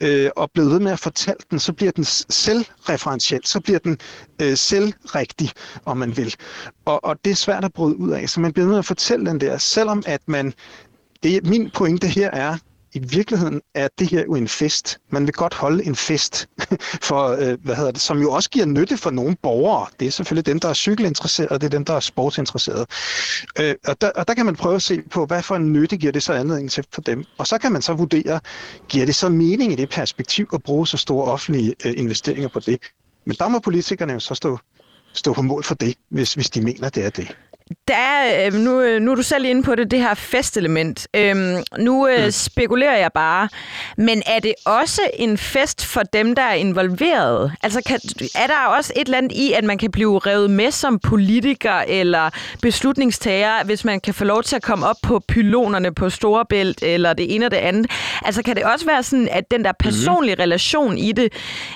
øh, og blevet ved med at fortælle den, så bliver den selvreferentiel, så bliver den øh, selvrigtig, om man vil. Og, og det er svært at bryde ud af, så man bliver nødt til at fortælle den der, selvom at man, det, min pointe her er, i virkeligheden er det her jo en fest. Man vil godt holde en fest, for, øh, hvad hedder det, som jo også giver nytte for nogle borgere. Det er selvfølgelig dem, der er cykelinteresserede, det er dem, der er sportsinteresserede. Øh, og, der, og der kan man prøve at se på, hvad for en nytte giver det så anledning til for dem. Og så kan man så vurdere, giver det så mening i det perspektiv at bruge så store offentlige øh, investeringer på det? Men der må politikerne jo så stå, stå på mål for det, hvis, hvis de mener, det er det. Der er, øh, nu, øh, nu er du selv inde på det, det her festelement. Øhm, nu øh, mm. spekulerer jeg bare, men er det også en fest for dem, der er involveret? Altså kan, er der også et eller andet i, at man kan blive revet med som politiker eller beslutningstager, hvis man kan få lov til at komme op på pylonerne på Storebælt eller det ene og det andet? Altså kan det også være sådan, at den der mhm. personlige mm. relation i det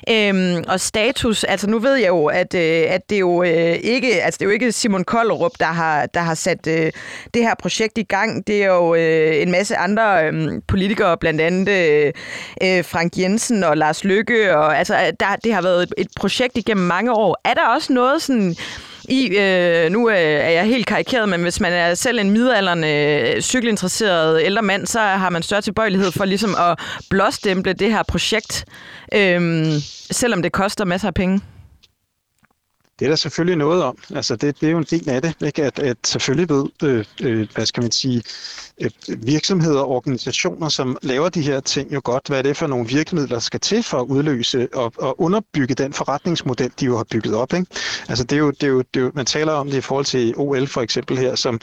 øhm, og status, altså nu ved jeg jo, at, øh, at det jo øh, ikke, altså det er jo ikke Simon Kollerup, der har, der har sat øh, det her projekt i gang. Det er jo øh, en masse andre øh, politikere, blandt andet øh, øh Frank Jensen og Lars Lykke. Og, altså, øh, der, det har været et, et projekt igennem mange år. Er der også noget sådan i, øh, nu øh, er jeg helt karikeret, men hvis man er selv en midalderne øh, cykelinteresseret ældre mand, så har man større tilbøjelighed for ligesom at blåstemple det her projekt, øh, selvom det koster masser af penge. Det er der selvfølgelig noget om. Altså det, det er jo en del af det, ikke? At, at selvfølgelig ved, øh, øh, hvad skal man sige, virksomheder og organisationer, som laver de her ting jo godt, hvad er det for nogle virkemidler, der skal til for at udløse og, og underbygge den forretningsmodel, de jo har bygget op. Ikke? Altså det er, jo, det, er jo, det er jo, man taler om det i forhold til OL for eksempel her, som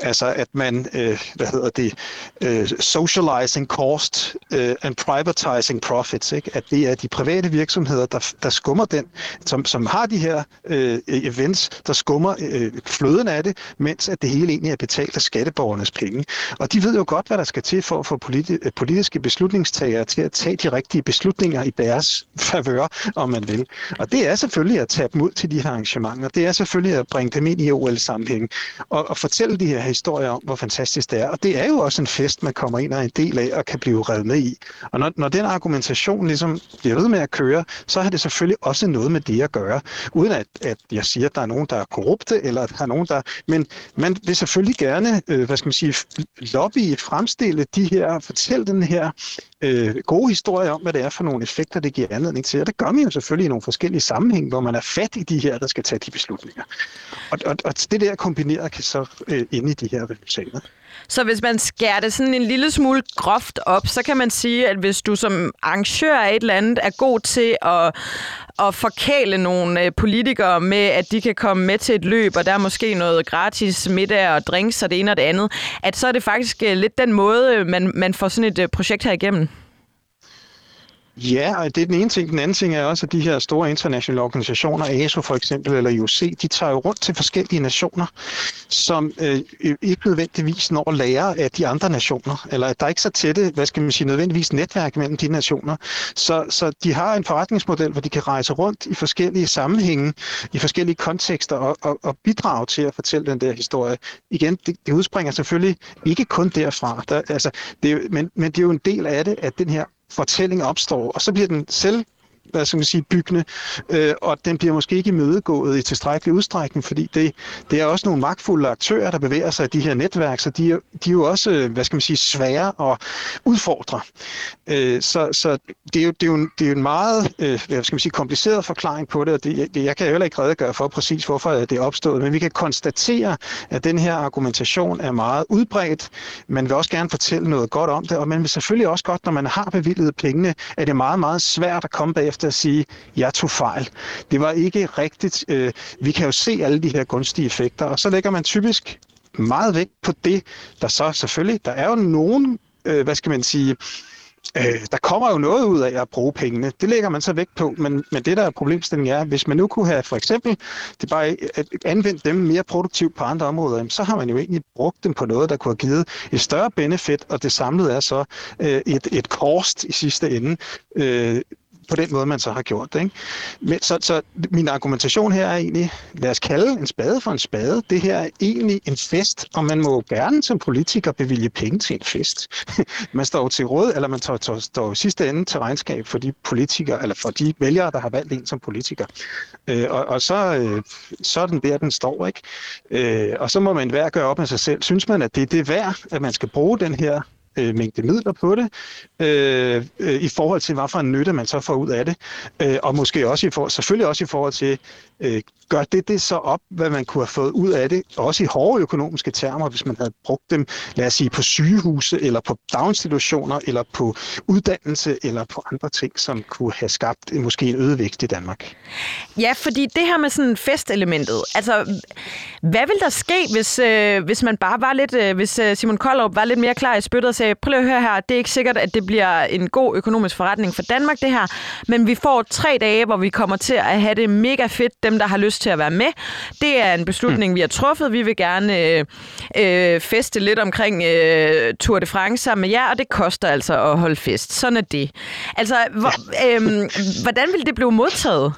altså at man, øh, hvad hedder det, øh, socializing cost øh, and privatizing profits, ikke? at det er de private virksomheder, der, der skummer den, som, som har de her øh, events, der skummer øh, fløden af det, mens at det hele egentlig er betalt af skatteborgernes penge. Og de ved jo godt, hvad der skal til for at få politi- øh, politiske beslutningstagere til at tage de rigtige beslutninger i deres favør, om man vil. Og det er selvfølgelig at tage dem ud til de her arrangementer. Det er selvfølgelig at bringe dem ind i OL-sammenhæng og, og fortælle de her historier om, hvor fantastisk det er. Og det er jo også en fest, man kommer ind og er en del af og kan blive reddet med i. Og når, når den argumentation ligesom bliver ved med at køre, så har det selvfølgelig også noget med det at gøre. Uden at, at jeg siger, at der er nogen, der er korrupte, eller at der er nogen, der... Men man vil selvfølgelig gerne, øh, hvad skal man sige, lobby, fremstille de her, fortælle den her øh, gode historie om, hvad det er for nogle effekter, det giver anledning til. Og det gør man jo selvfølgelig i nogle forskellige sammenhænge, hvor man er fat i de her, der skal tage de beslutninger. Og, og, og det der kombineret kan så øh, inde i de her resultater. Så hvis man skærer det sådan en lille smule groft op, så kan man sige, at hvis du som arrangør af et eller andet er god til at, at forkæle nogle øh, politikere med, at de kan komme med til et løb, og der er måske noget gratis middag og drinks og det ene og det andet, at så er det faktisk øh, lidt den måde, øh, man, man får sådan et projekt her igennem. Ja, og det er den ene ting. Den anden ting er også, at de her store internationale organisationer, ASO for eksempel, eller IOC, de tager jo rundt til forskellige nationer, som øh, ikke nødvendigvis når at lære af de andre nationer, eller at der er ikke så tætte, hvad skal man sige, nødvendigvis netværk mellem de nationer. Så, så de har en forretningsmodel, hvor de kan rejse rundt i forskellige sammenhænge, i forskellige kontekster, og, og, og bidrage til at fortælle den der historie. Igen, det, det udspringer selvfølgelig ikke kun derfra, der, altså, det er, men, men det er jo en del af det, at den her fortælling opstår, og så bliver den selv hvad skal man sige, byggende, øh, og den bliver måske ikke imødegået i tilstrækkelig udstrækning, fordi det, det er også nogle magtfulde aktører, der bevæger sig i de her netværk, så de, de er jo også, øh, hvad skal man sige, svære at udfordre. Øh, så så det, er jo, det, er jo en, det er jo en meget øh, hvad skal man sige, kompliceret forklaring på det, og det, det, jeg kan heller ikke redegøre for præcis, hvorfor øh, det er opstået, men vi kan konstatere, at den her argumentation er meget udbredt. Man vil også gerne fortælle noget godt om det, og man vil selvfølgelig også godt, når man har bevilget pengene, at det er meget, meget svært at komme bagefter til at sige, jeg tog fejl. Det var ikke rigtigt. Øh, vi kan jo se alle de her gunstige effekter, og så lægger man typisk meget vægt på det, der så selvfølgelig, der er jo nogen, øh, hvad skal man sige, Øh, der kommer jo noget ud af at bruge pengene. Det lægger man så vægt på, men, men det der er problemstillingen er, hvis man nu kunne have for eksempel det bare at anvendt dem mere produktivt på andre områder, så har man jo egentlig brugt dem på noget, der kunne have givet et større benefit, og det samlede er så øh, et, et kost i sidste ende. Øh, på den måde, man så har gjort det. Ikke? Men, så, så min argumentation her er egentlig, lad os kalde en spade for en spade. Det her er egentlig en fest, og man må gerne som politiker bevilge penge til en fest. man står til råd, eller man står, står, står i sidste ende til regnskab for de politikere, eller for de vælgere, der har valgt en som politiker. Øh, og, og så, øh, så er den der, den står. ikke. Øh, og så må man hver gøre op med sig selv. Synes man, at det er det værd, at man skal bruge den her øh, mængde midler på det, øh, øh, i forhold til, hvad for en nytte man så får ud af det, øh, og måske også i for, selvfølgelig også i forhold til, øh, gør det det så op, hvad man kunne have fået ud af det, også i hårde økonomiske termer, hvis man havde brugt dem, lad os sige, på sygehuse, eller på daginstitutioner, eller på uddannelse, eller på andre ting, som kunne have skabt måske en øget vækst i Danmark. Ja, fordi det her med sådan festelementet, altså, hvad vil der ske, hvis, øh, hvis man bare var lidt, øh, hvis øh, Simon Koldrup var lidt mere klar i spyttet og sagde, prøv at høre her, det er ikke sikkert, at det bliver en god økonomisk forretning for Danmark, det her, men vi får tre dage, hvor vi kommer til at have det mega fedt, dem der har lyst til at være med. Det er en beslutning, mm. vi har truffet. Vi vil gerne øh, øh, feste lidt omkring øh, Tour de France sammen med jer, og det koster altså at holde fest. Sådan er det. Altså, hvor, øh, hvordan vil det blive modtaget?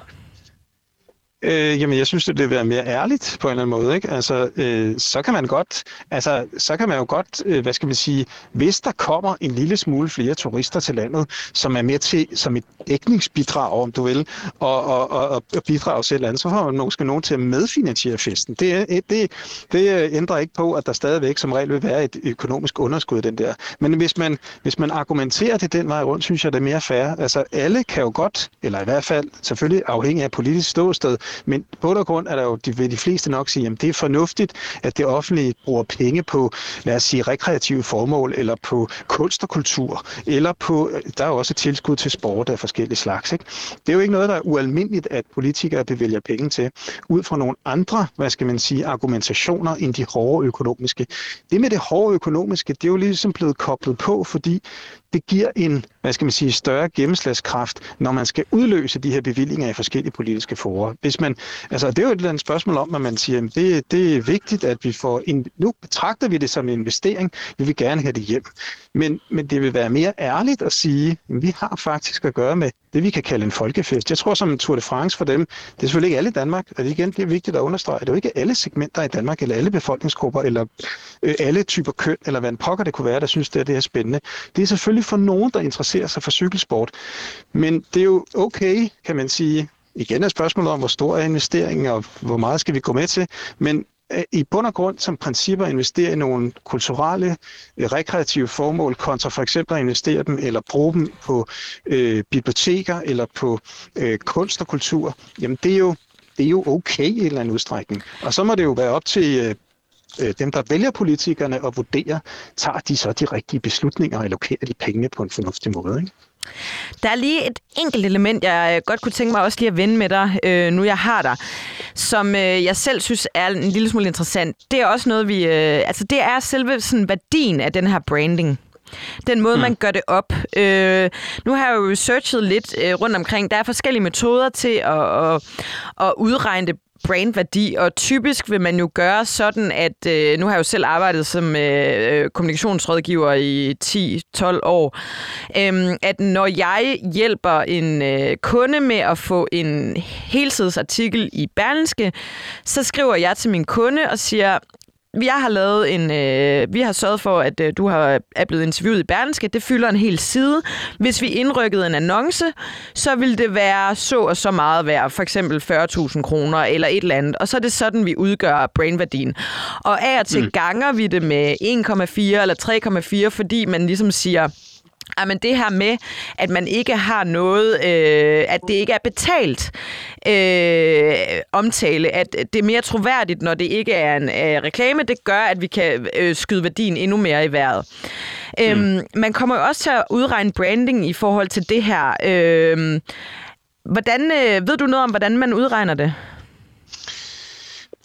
Øh, jamen, jeg synes, det vil være mere ærligt på en eller anden måde. Ikke? Altså, øh, så kan man godt, altså, så kan man jo godt, øh, hvad skal man sige, hvis der kommer en lille smule flere turister til landet, som er med til som et dækningsbidrag, om du vil, og, og, og, og bidrage til et eller andet, så får man måske nogen til at medfinansiere festen. Det, det, det ændrer ikke på, at der stadigvæk som regel vil være et økonomisk underskud den der. Men hvis man, hvis man argumenterer det den vej rundt, synes jeg, det er mere fair. Altså, alle kan jo godt, eller i hvert fald selvfølgelig afhængig af politisk ståsted, men på der grund er der jo, de, vil de fleste nok sige, at det er fornuftigt, at det offentlige bruger penge på, lad os sige, rekreative formål, eller på kunst og kultur, eller på, der er jo også tilskud til sport af forskellige slags. Ikke? Det er jo ikke noget, der er ualmindeligt, at politikere bevilger penge til, ud fra nogle andre, hvad skal man sige, argumentationer end de hårde økonomiske. Det med det hårde økonomiske, det er jo ligesom blevet koblet på, fordi det giver en, hvad skal man sige, større gennemslagskraft, når man skal udløse de her bevillinger i forskellige politiske forer. Hvis man, altså, det er jo et eller andet spørgsmål om, at man siger, at det, det er vigtigt, at vi får, en, nu betragter vi det som en investering, vi vil gerne have det hjem. Men, men det vil være mere ærligt at sige, at vi har faktisk at gøre med det, vi kan kalde en folkefest. Jeg tror, som en Tour de France for dem, det er selvfølgelig ikke alle i Danmark, og det igen det er vigtigt at understrege. Det er jo ikke alle segmenter i Danmark, eller alle befolkningsgrupper, eller øh, alle typer køn, eller hvad en pokker det kunne være, der synes, det er, det er spændende. Det er selvfølgelig for nogen, der interesserer sig for cykelsport. Men det er jo okay, kan man sige, igen er spørgsmålet om, hvor stor er investeringen, og hvor meget skal vi gå med til. Men Øh, i bund og grund som principper investere i nogle kulturelle, øh, rekreative formål, kontra for eksempel at investere dem eller bruge dem på øh, biblioteker eller på øh, kunst og kultur, jamen det er jo det er jo okay i en eller anden udstrækning. Og så må det jo være op til øh, øh dem, der vælger politikerne og vurderer, tager de så de rigtige beslutninger og allokerer de pengene på en fornuftig måde. Ikke? Der er lige et enkelt element, jeg øh, godt kunne tænke mig også lige at vende med dig, øh, nu jeg har dig, som øh, jeg selv synes er en lille smule interessant. Det er også noget, vi... Øh, altså, det er selve sådan, værdien af den her branding. Den måde, mm. man gør det op. Øh, nu har jeg jo researchet lidt øh, rundt omkring. Der er forskellige metoder til at, at, at udregne det brandværdi, og typisk vil man jo gøre sådan, at øh, nu har jeg jo selv arbejdet som øh, øh kommunikationsrådgiver i 10-12 år, øh, at når jeg hjælper en øh, kunde med at få en helsidsartikel i Berlinske, så skriver jeg til min kunde og siger, jeg har lavet en, øh, vi har sørget for, at øh, du har, er blevet interviewet i Berlingske. Det fylder en hel side. Hvis vi indrykkede en annonce, så vil det være så og så meget værd. For eksempel 40.000 kroner eller et eller andet. Og så er det sådan, vi udgør brainværdien. Og af og til mm. ganger vi det med 1,4 eller 3,4, fordi man ligesom siger, men det her med, at man ikke har noget, øh, at det ikke er betalt øh, omtale, at det er mere troværdigt, når det ikke er en øh, reklame, det gør, at vi kan øh, skyde værdien endnu mere i vejret. Øhm, mm. Øhm, man kommer jo også til at udregne branding i forhold til det her. Øh, hvordan, øh, ved du noget om, hvordan man udregner det?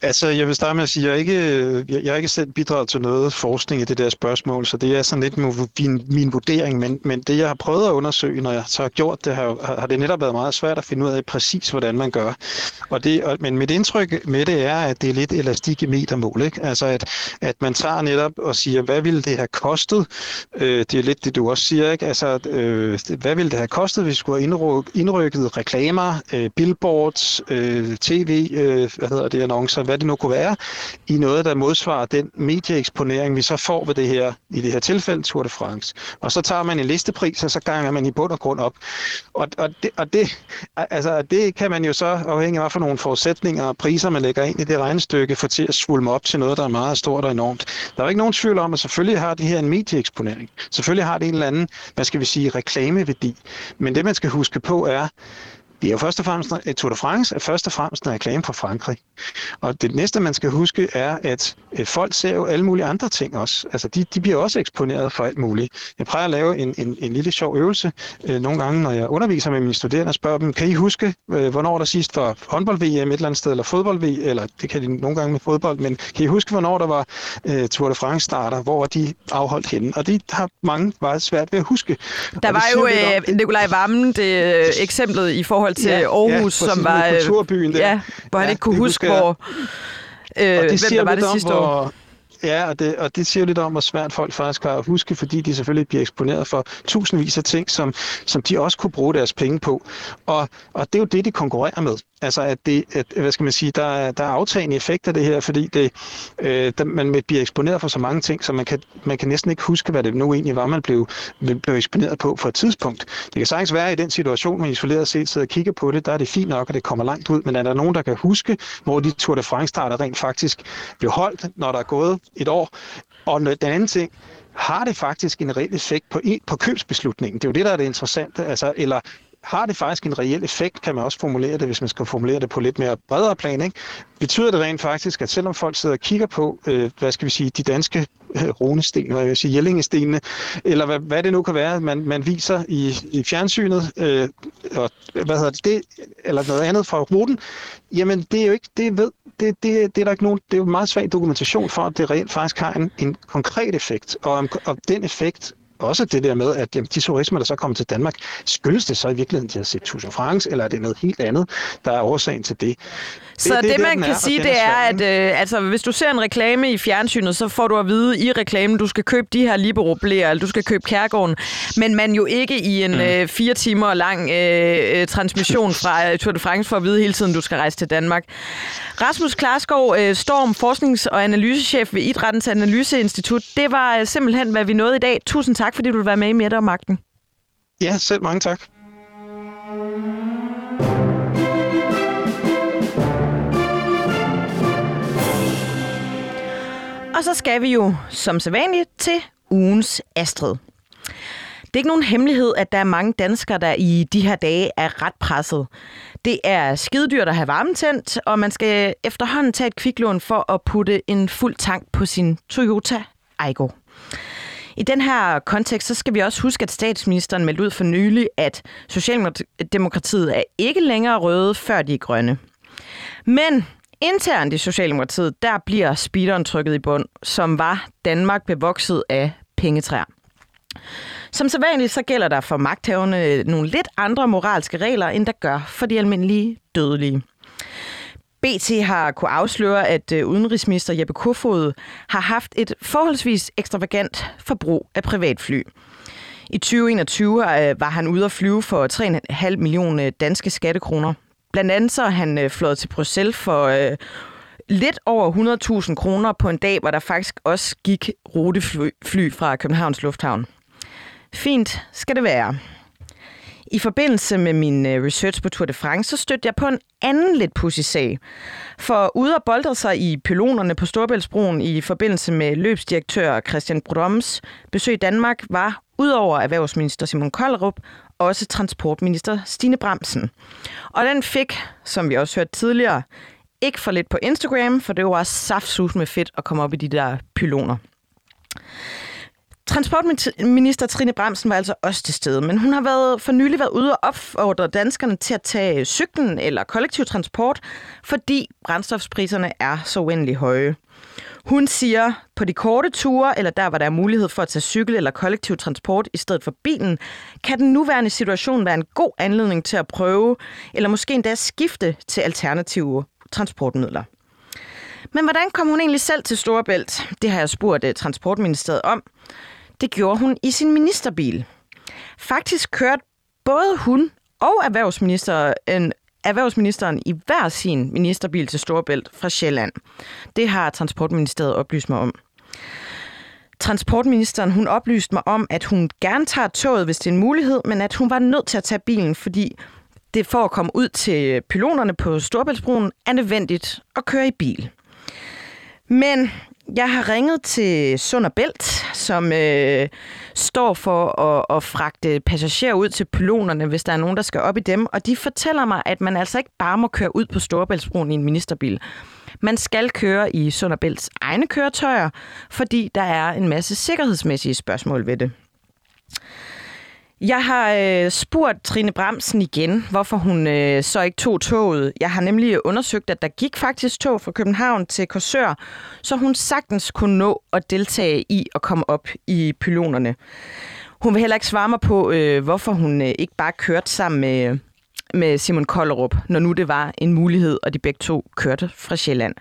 Altså, jeg vil starte med at sige, at jeg ikke, jeg, jeg har ikke selv bidraget til noget forskning i det der spørgsmål, så det er sådan lidt min, min vurdering, men, men det, jeg har prøvet at undersøge, når jeg så har gjort det, har, har det netop været meget svært at finde ud af præcis, hvordan man gør. Og det, og, men mit indtryk med det er, at det er lidt elastik i metermål, ikke? Altså, at, at man tager netop og siger, hvad ville det have kostet? Øh, det er lidt det, du også siger, ikke? Altså, øh, hvad ville det have kostet, hvis vi skulle have indrykket reklamer, øh, billboards, øh, tv, øh, hvad hedder det, annoncer, hvad det nu kunne være, i noget, der modsvarer den medieeksponering, vi så får ved det her, i det her tilfælde Tour de France. Og så tager man en listepris, og så ganger man i bund og grund op. Og, og, det, og det, altså, det kan man jo så, afhængig af for nogle forudsætninger og priser, man lægger ind i det regnestykke, få til at svulme op til noget, der er meget stort og enormt. Der er ikke nogen tvivl om, at selvfølgelig har det her en medieeksponering. Selvfølgelig har det en eller anden, hvad skal vi sige, reklameværdi. Men det, man skal huske på, er, det er jo først og fremmest, Tour de France er først og fremmest en reklame for Frankrig. Og det næste, man skal huske, er, at folk ser jo alle mulige andre ting også. Altså, de, de bliver også eksponeret for alt muligt. Jeg prøver at lave en, en, en lille sjov øvelse øh, nogle gange, når jeg underviser med mine studerende og spørger dem, kan I huske, øh, hvornår der sidst var håndbold-VM et eller andet sted, eller fodbold-VM, eller det kan de nogle gange med fodbold, men kan I huske, hvornår der var øh, Tour de France starter, hvor var de afholdt henne? Og de har mange meget svært ved at huske. Der var jo øh, Nikolaj Vammen, det øh, eksemplet i forhold forhold til ja, Aarhus, ja, som var... Øh, kulturbyen der. Ja, hvor han ja, ikke kunne huske, hvor... Øh, hvem der var det sidste om, år. Hvor, Ja, og det, og det siger lidt om, hvor svært folk faktisk har at huske, fordi de selvfølgelig bliver eksponeret for tusindvis af ting, som, som de også kunne bruge deres penge på. Og, og det er jo det, de konkurrerer med. Altså, at, det, at hvad skal man sige, der, er, der er aftagende effekt af det her, fordi det, øh, der, man bliver eksponeret for så mange ting, så man kan, man kan næsten ikke huske, hvad det nu egentlig var, man blev, blev eksponeret på for et tidspunkt. Det kan sagtens være i den situation, man isoleret set sidder og kigger på det, der er det fint nok, at det kommer langt ud, men er der nogen, der kan huske, hvor de Tour de France-starter rent faktisk blev holdt, når der er gået et år? Og den anden ting, har det faktisk en reel effekt på, på købsbeslutningen? Det er jo det, der er det interessante. Altså, eller har det faktisk en reel effekt, kan man også formulere det, hvis man skal formulere det på lidt mere bredere plan. Ikke? Betyder det rent faktisk, at selvom folk sidder og kigger på, øh, hvad skal vi sige, de danske øh, runesten, hvad jeg vil sige, jællingestenene, eller hvad, hvad det nu kan være, man, man viser i, i fjernsynet, øh, og, hvad hedder det, det, eller noget andet fra ruten, jamen det er jo ikke, det ved, det, det, det er der ikke nogen, det er jo meget svag dokumentation for, at det reelt faktisk har en, en konkret effekt, og, og den effekt også det der med, at jamen, de turismer, der så kommer til Danmark, skyldes det så i virkeligheden, de har set Tour de France, eller er det noget helt andet, der er årsagen til det? Så det, det, det man kan er, sige, det er, at øh, altså, hvis du ser en reklame i fjernsynet, så får du at vide i reklamen, du skal købe de her libero eller du skal købe Kærgården, men man jo ikke i en mm. øh, fire timer lang øh, øh transmission fra Tour de France for at vide hele tiden, du skal rejse til Danmark. Rasmus Klarskov, øh, Storm, forsknings- og analysechef ved Idrættens Analyseinstitut. Det var øh, simpelthen, hvad vi nåede i dag. Tusind tak, fordi du vil være med i Mette og Magten. Ja, selv mange tak. Og så skal vi jo som sædvanligt til ugens Astrid. Det er ikke nogen hemmelighed, at der er mange danskere, der i de her dage er ret presset. Det er skidedyrt at have varmetændt, og man skal efterhånden tage et kviklån for at putte en fuld tank på sin Toyota Aygo. I den her kontekst, så skal vi også huske, at statsministeren meldte ud for nylig, at Socialdemokratiet er ikke længere røde, før de er grønne. Men internt i Socialdemokratiet, der bliver speederen trykket i bund, som var Danmark bevokset af pengetræer. Som så vanligt, så gælder der for magthaverne øh, nogle lidt andre moralske regler, end der gør for de almindelige dødelige. BT har kunne afsløre, at øh, udenrigsminister Jeppe Kofod har haft et forholdsvis ekstravagant forbrug af privatfly. I 2021 øh, var han ude at flyve for 3,5 millioner danske skattekroner. Blandt andet så er han øh, flået til Bruxelles for øh, lidt over 100.000 kroner på en dag, hvor der faktisk også gik rutefly fra Københavns Lufthavn. Fint skal det være. I forbindelse med min øh, research på Tour de France, så stødte jeg på en anden lidt pussy sag. For ude at boldre sig i pylonerne på Storbæltsbroen i forbindelse med løbsdirektør Christian Brodoms besøg i Danmark, var udover erhvervsminister Simon Kollerup, også transportminister Stine Bremsen. Og den fik, som vi også hørte tidligere, ikke for lidt på Instagram, for det var saftsus med fedt at komme op i de der pyloner. Transportminister Trine Bremsen var altså også til stede, men hun har været for nylig været ude og opfordre danskerne til at tage cyklen eller kollektiv transport, fordi brændstofpriserne er så uendelig høje. Hun siger, på de korte ture, eller der, hvor der er mulighed for at tage cykel eller kollektiv transport i stedet for bilen, kan den nuværende situation være en god anledning til at prøve, eller måske endda skifte til alternative transportmidler. Men hvordan kom hun egentlig selv til Storebælt? Det har jeg spurgt øh, Transportministeriet om. Det gjorde hun i sin ministerbil. Faktisk kørte både hun og erhvervsministeren, erhvervsministeren i hver sin ministerbil til Storebælt fra Sjælland. Det har Transportministeriet oplyst mig om. Transportministeren hun oplyste mig om, at hun gerne tager toget, hvis det er en mulighed, men at hun var nødt til at tage bilen, fordi det for at komme ud til pylonerne på Storbæltsbroen er nødvendigt at køre i bil. Men jeg har ringet til Sund og Bælt, som øh, står for at, at fragte passagerer ud til pylonerne, hvis der er nogen, der skal op i dem. Og de fortæller mig, at man altså ikke bare må køre ud på Storebæltsbroen i en ministerbil. Man skal køre i Sund og Bælts egne køretøjer, fordi der er en masse sikkerhedsmæssige spørgsmål ved det. Jeg har øh, spurgt Trine Bremsen igen, hvorfor hun øh, så ikke tog toget. Jeg har nemlig undersøgt, at der gik faktisk tog fra København til Korsør, så hun sagtens kunne nå at deltage i at komme op i pylonerne. Hun vil heller ikke svare mig på, øh, hvorfor hun øh, ikke bare kørte sammen med, med Simon Kollerup, når nu det var en mulighed, og de begge to kørte fra Sjælland.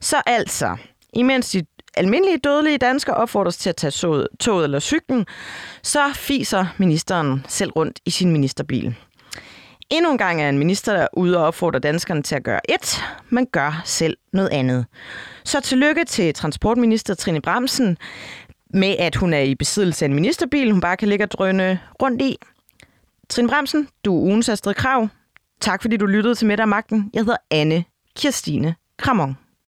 Så altså, imens de almindelige dødelige danskere opfordres til at tage toget, toget eller cyklen, så fiser ministeren selv rundt i sin ministerbil. Endnu en gang er en minister der ude og opfordrer danskerne til at gøre et, men gør selv noget andet. Så tillykke til transportminister Trine Bremsen med, at hun er i besiddelse af en ministerbil, hun bare kan ligge og drøne rundt i. Trine Bremsen, du er ugens Astrid Krav. Tak fordi du lyttede til Midt Magten. Jeg hedder Anne Kirstine Kramon.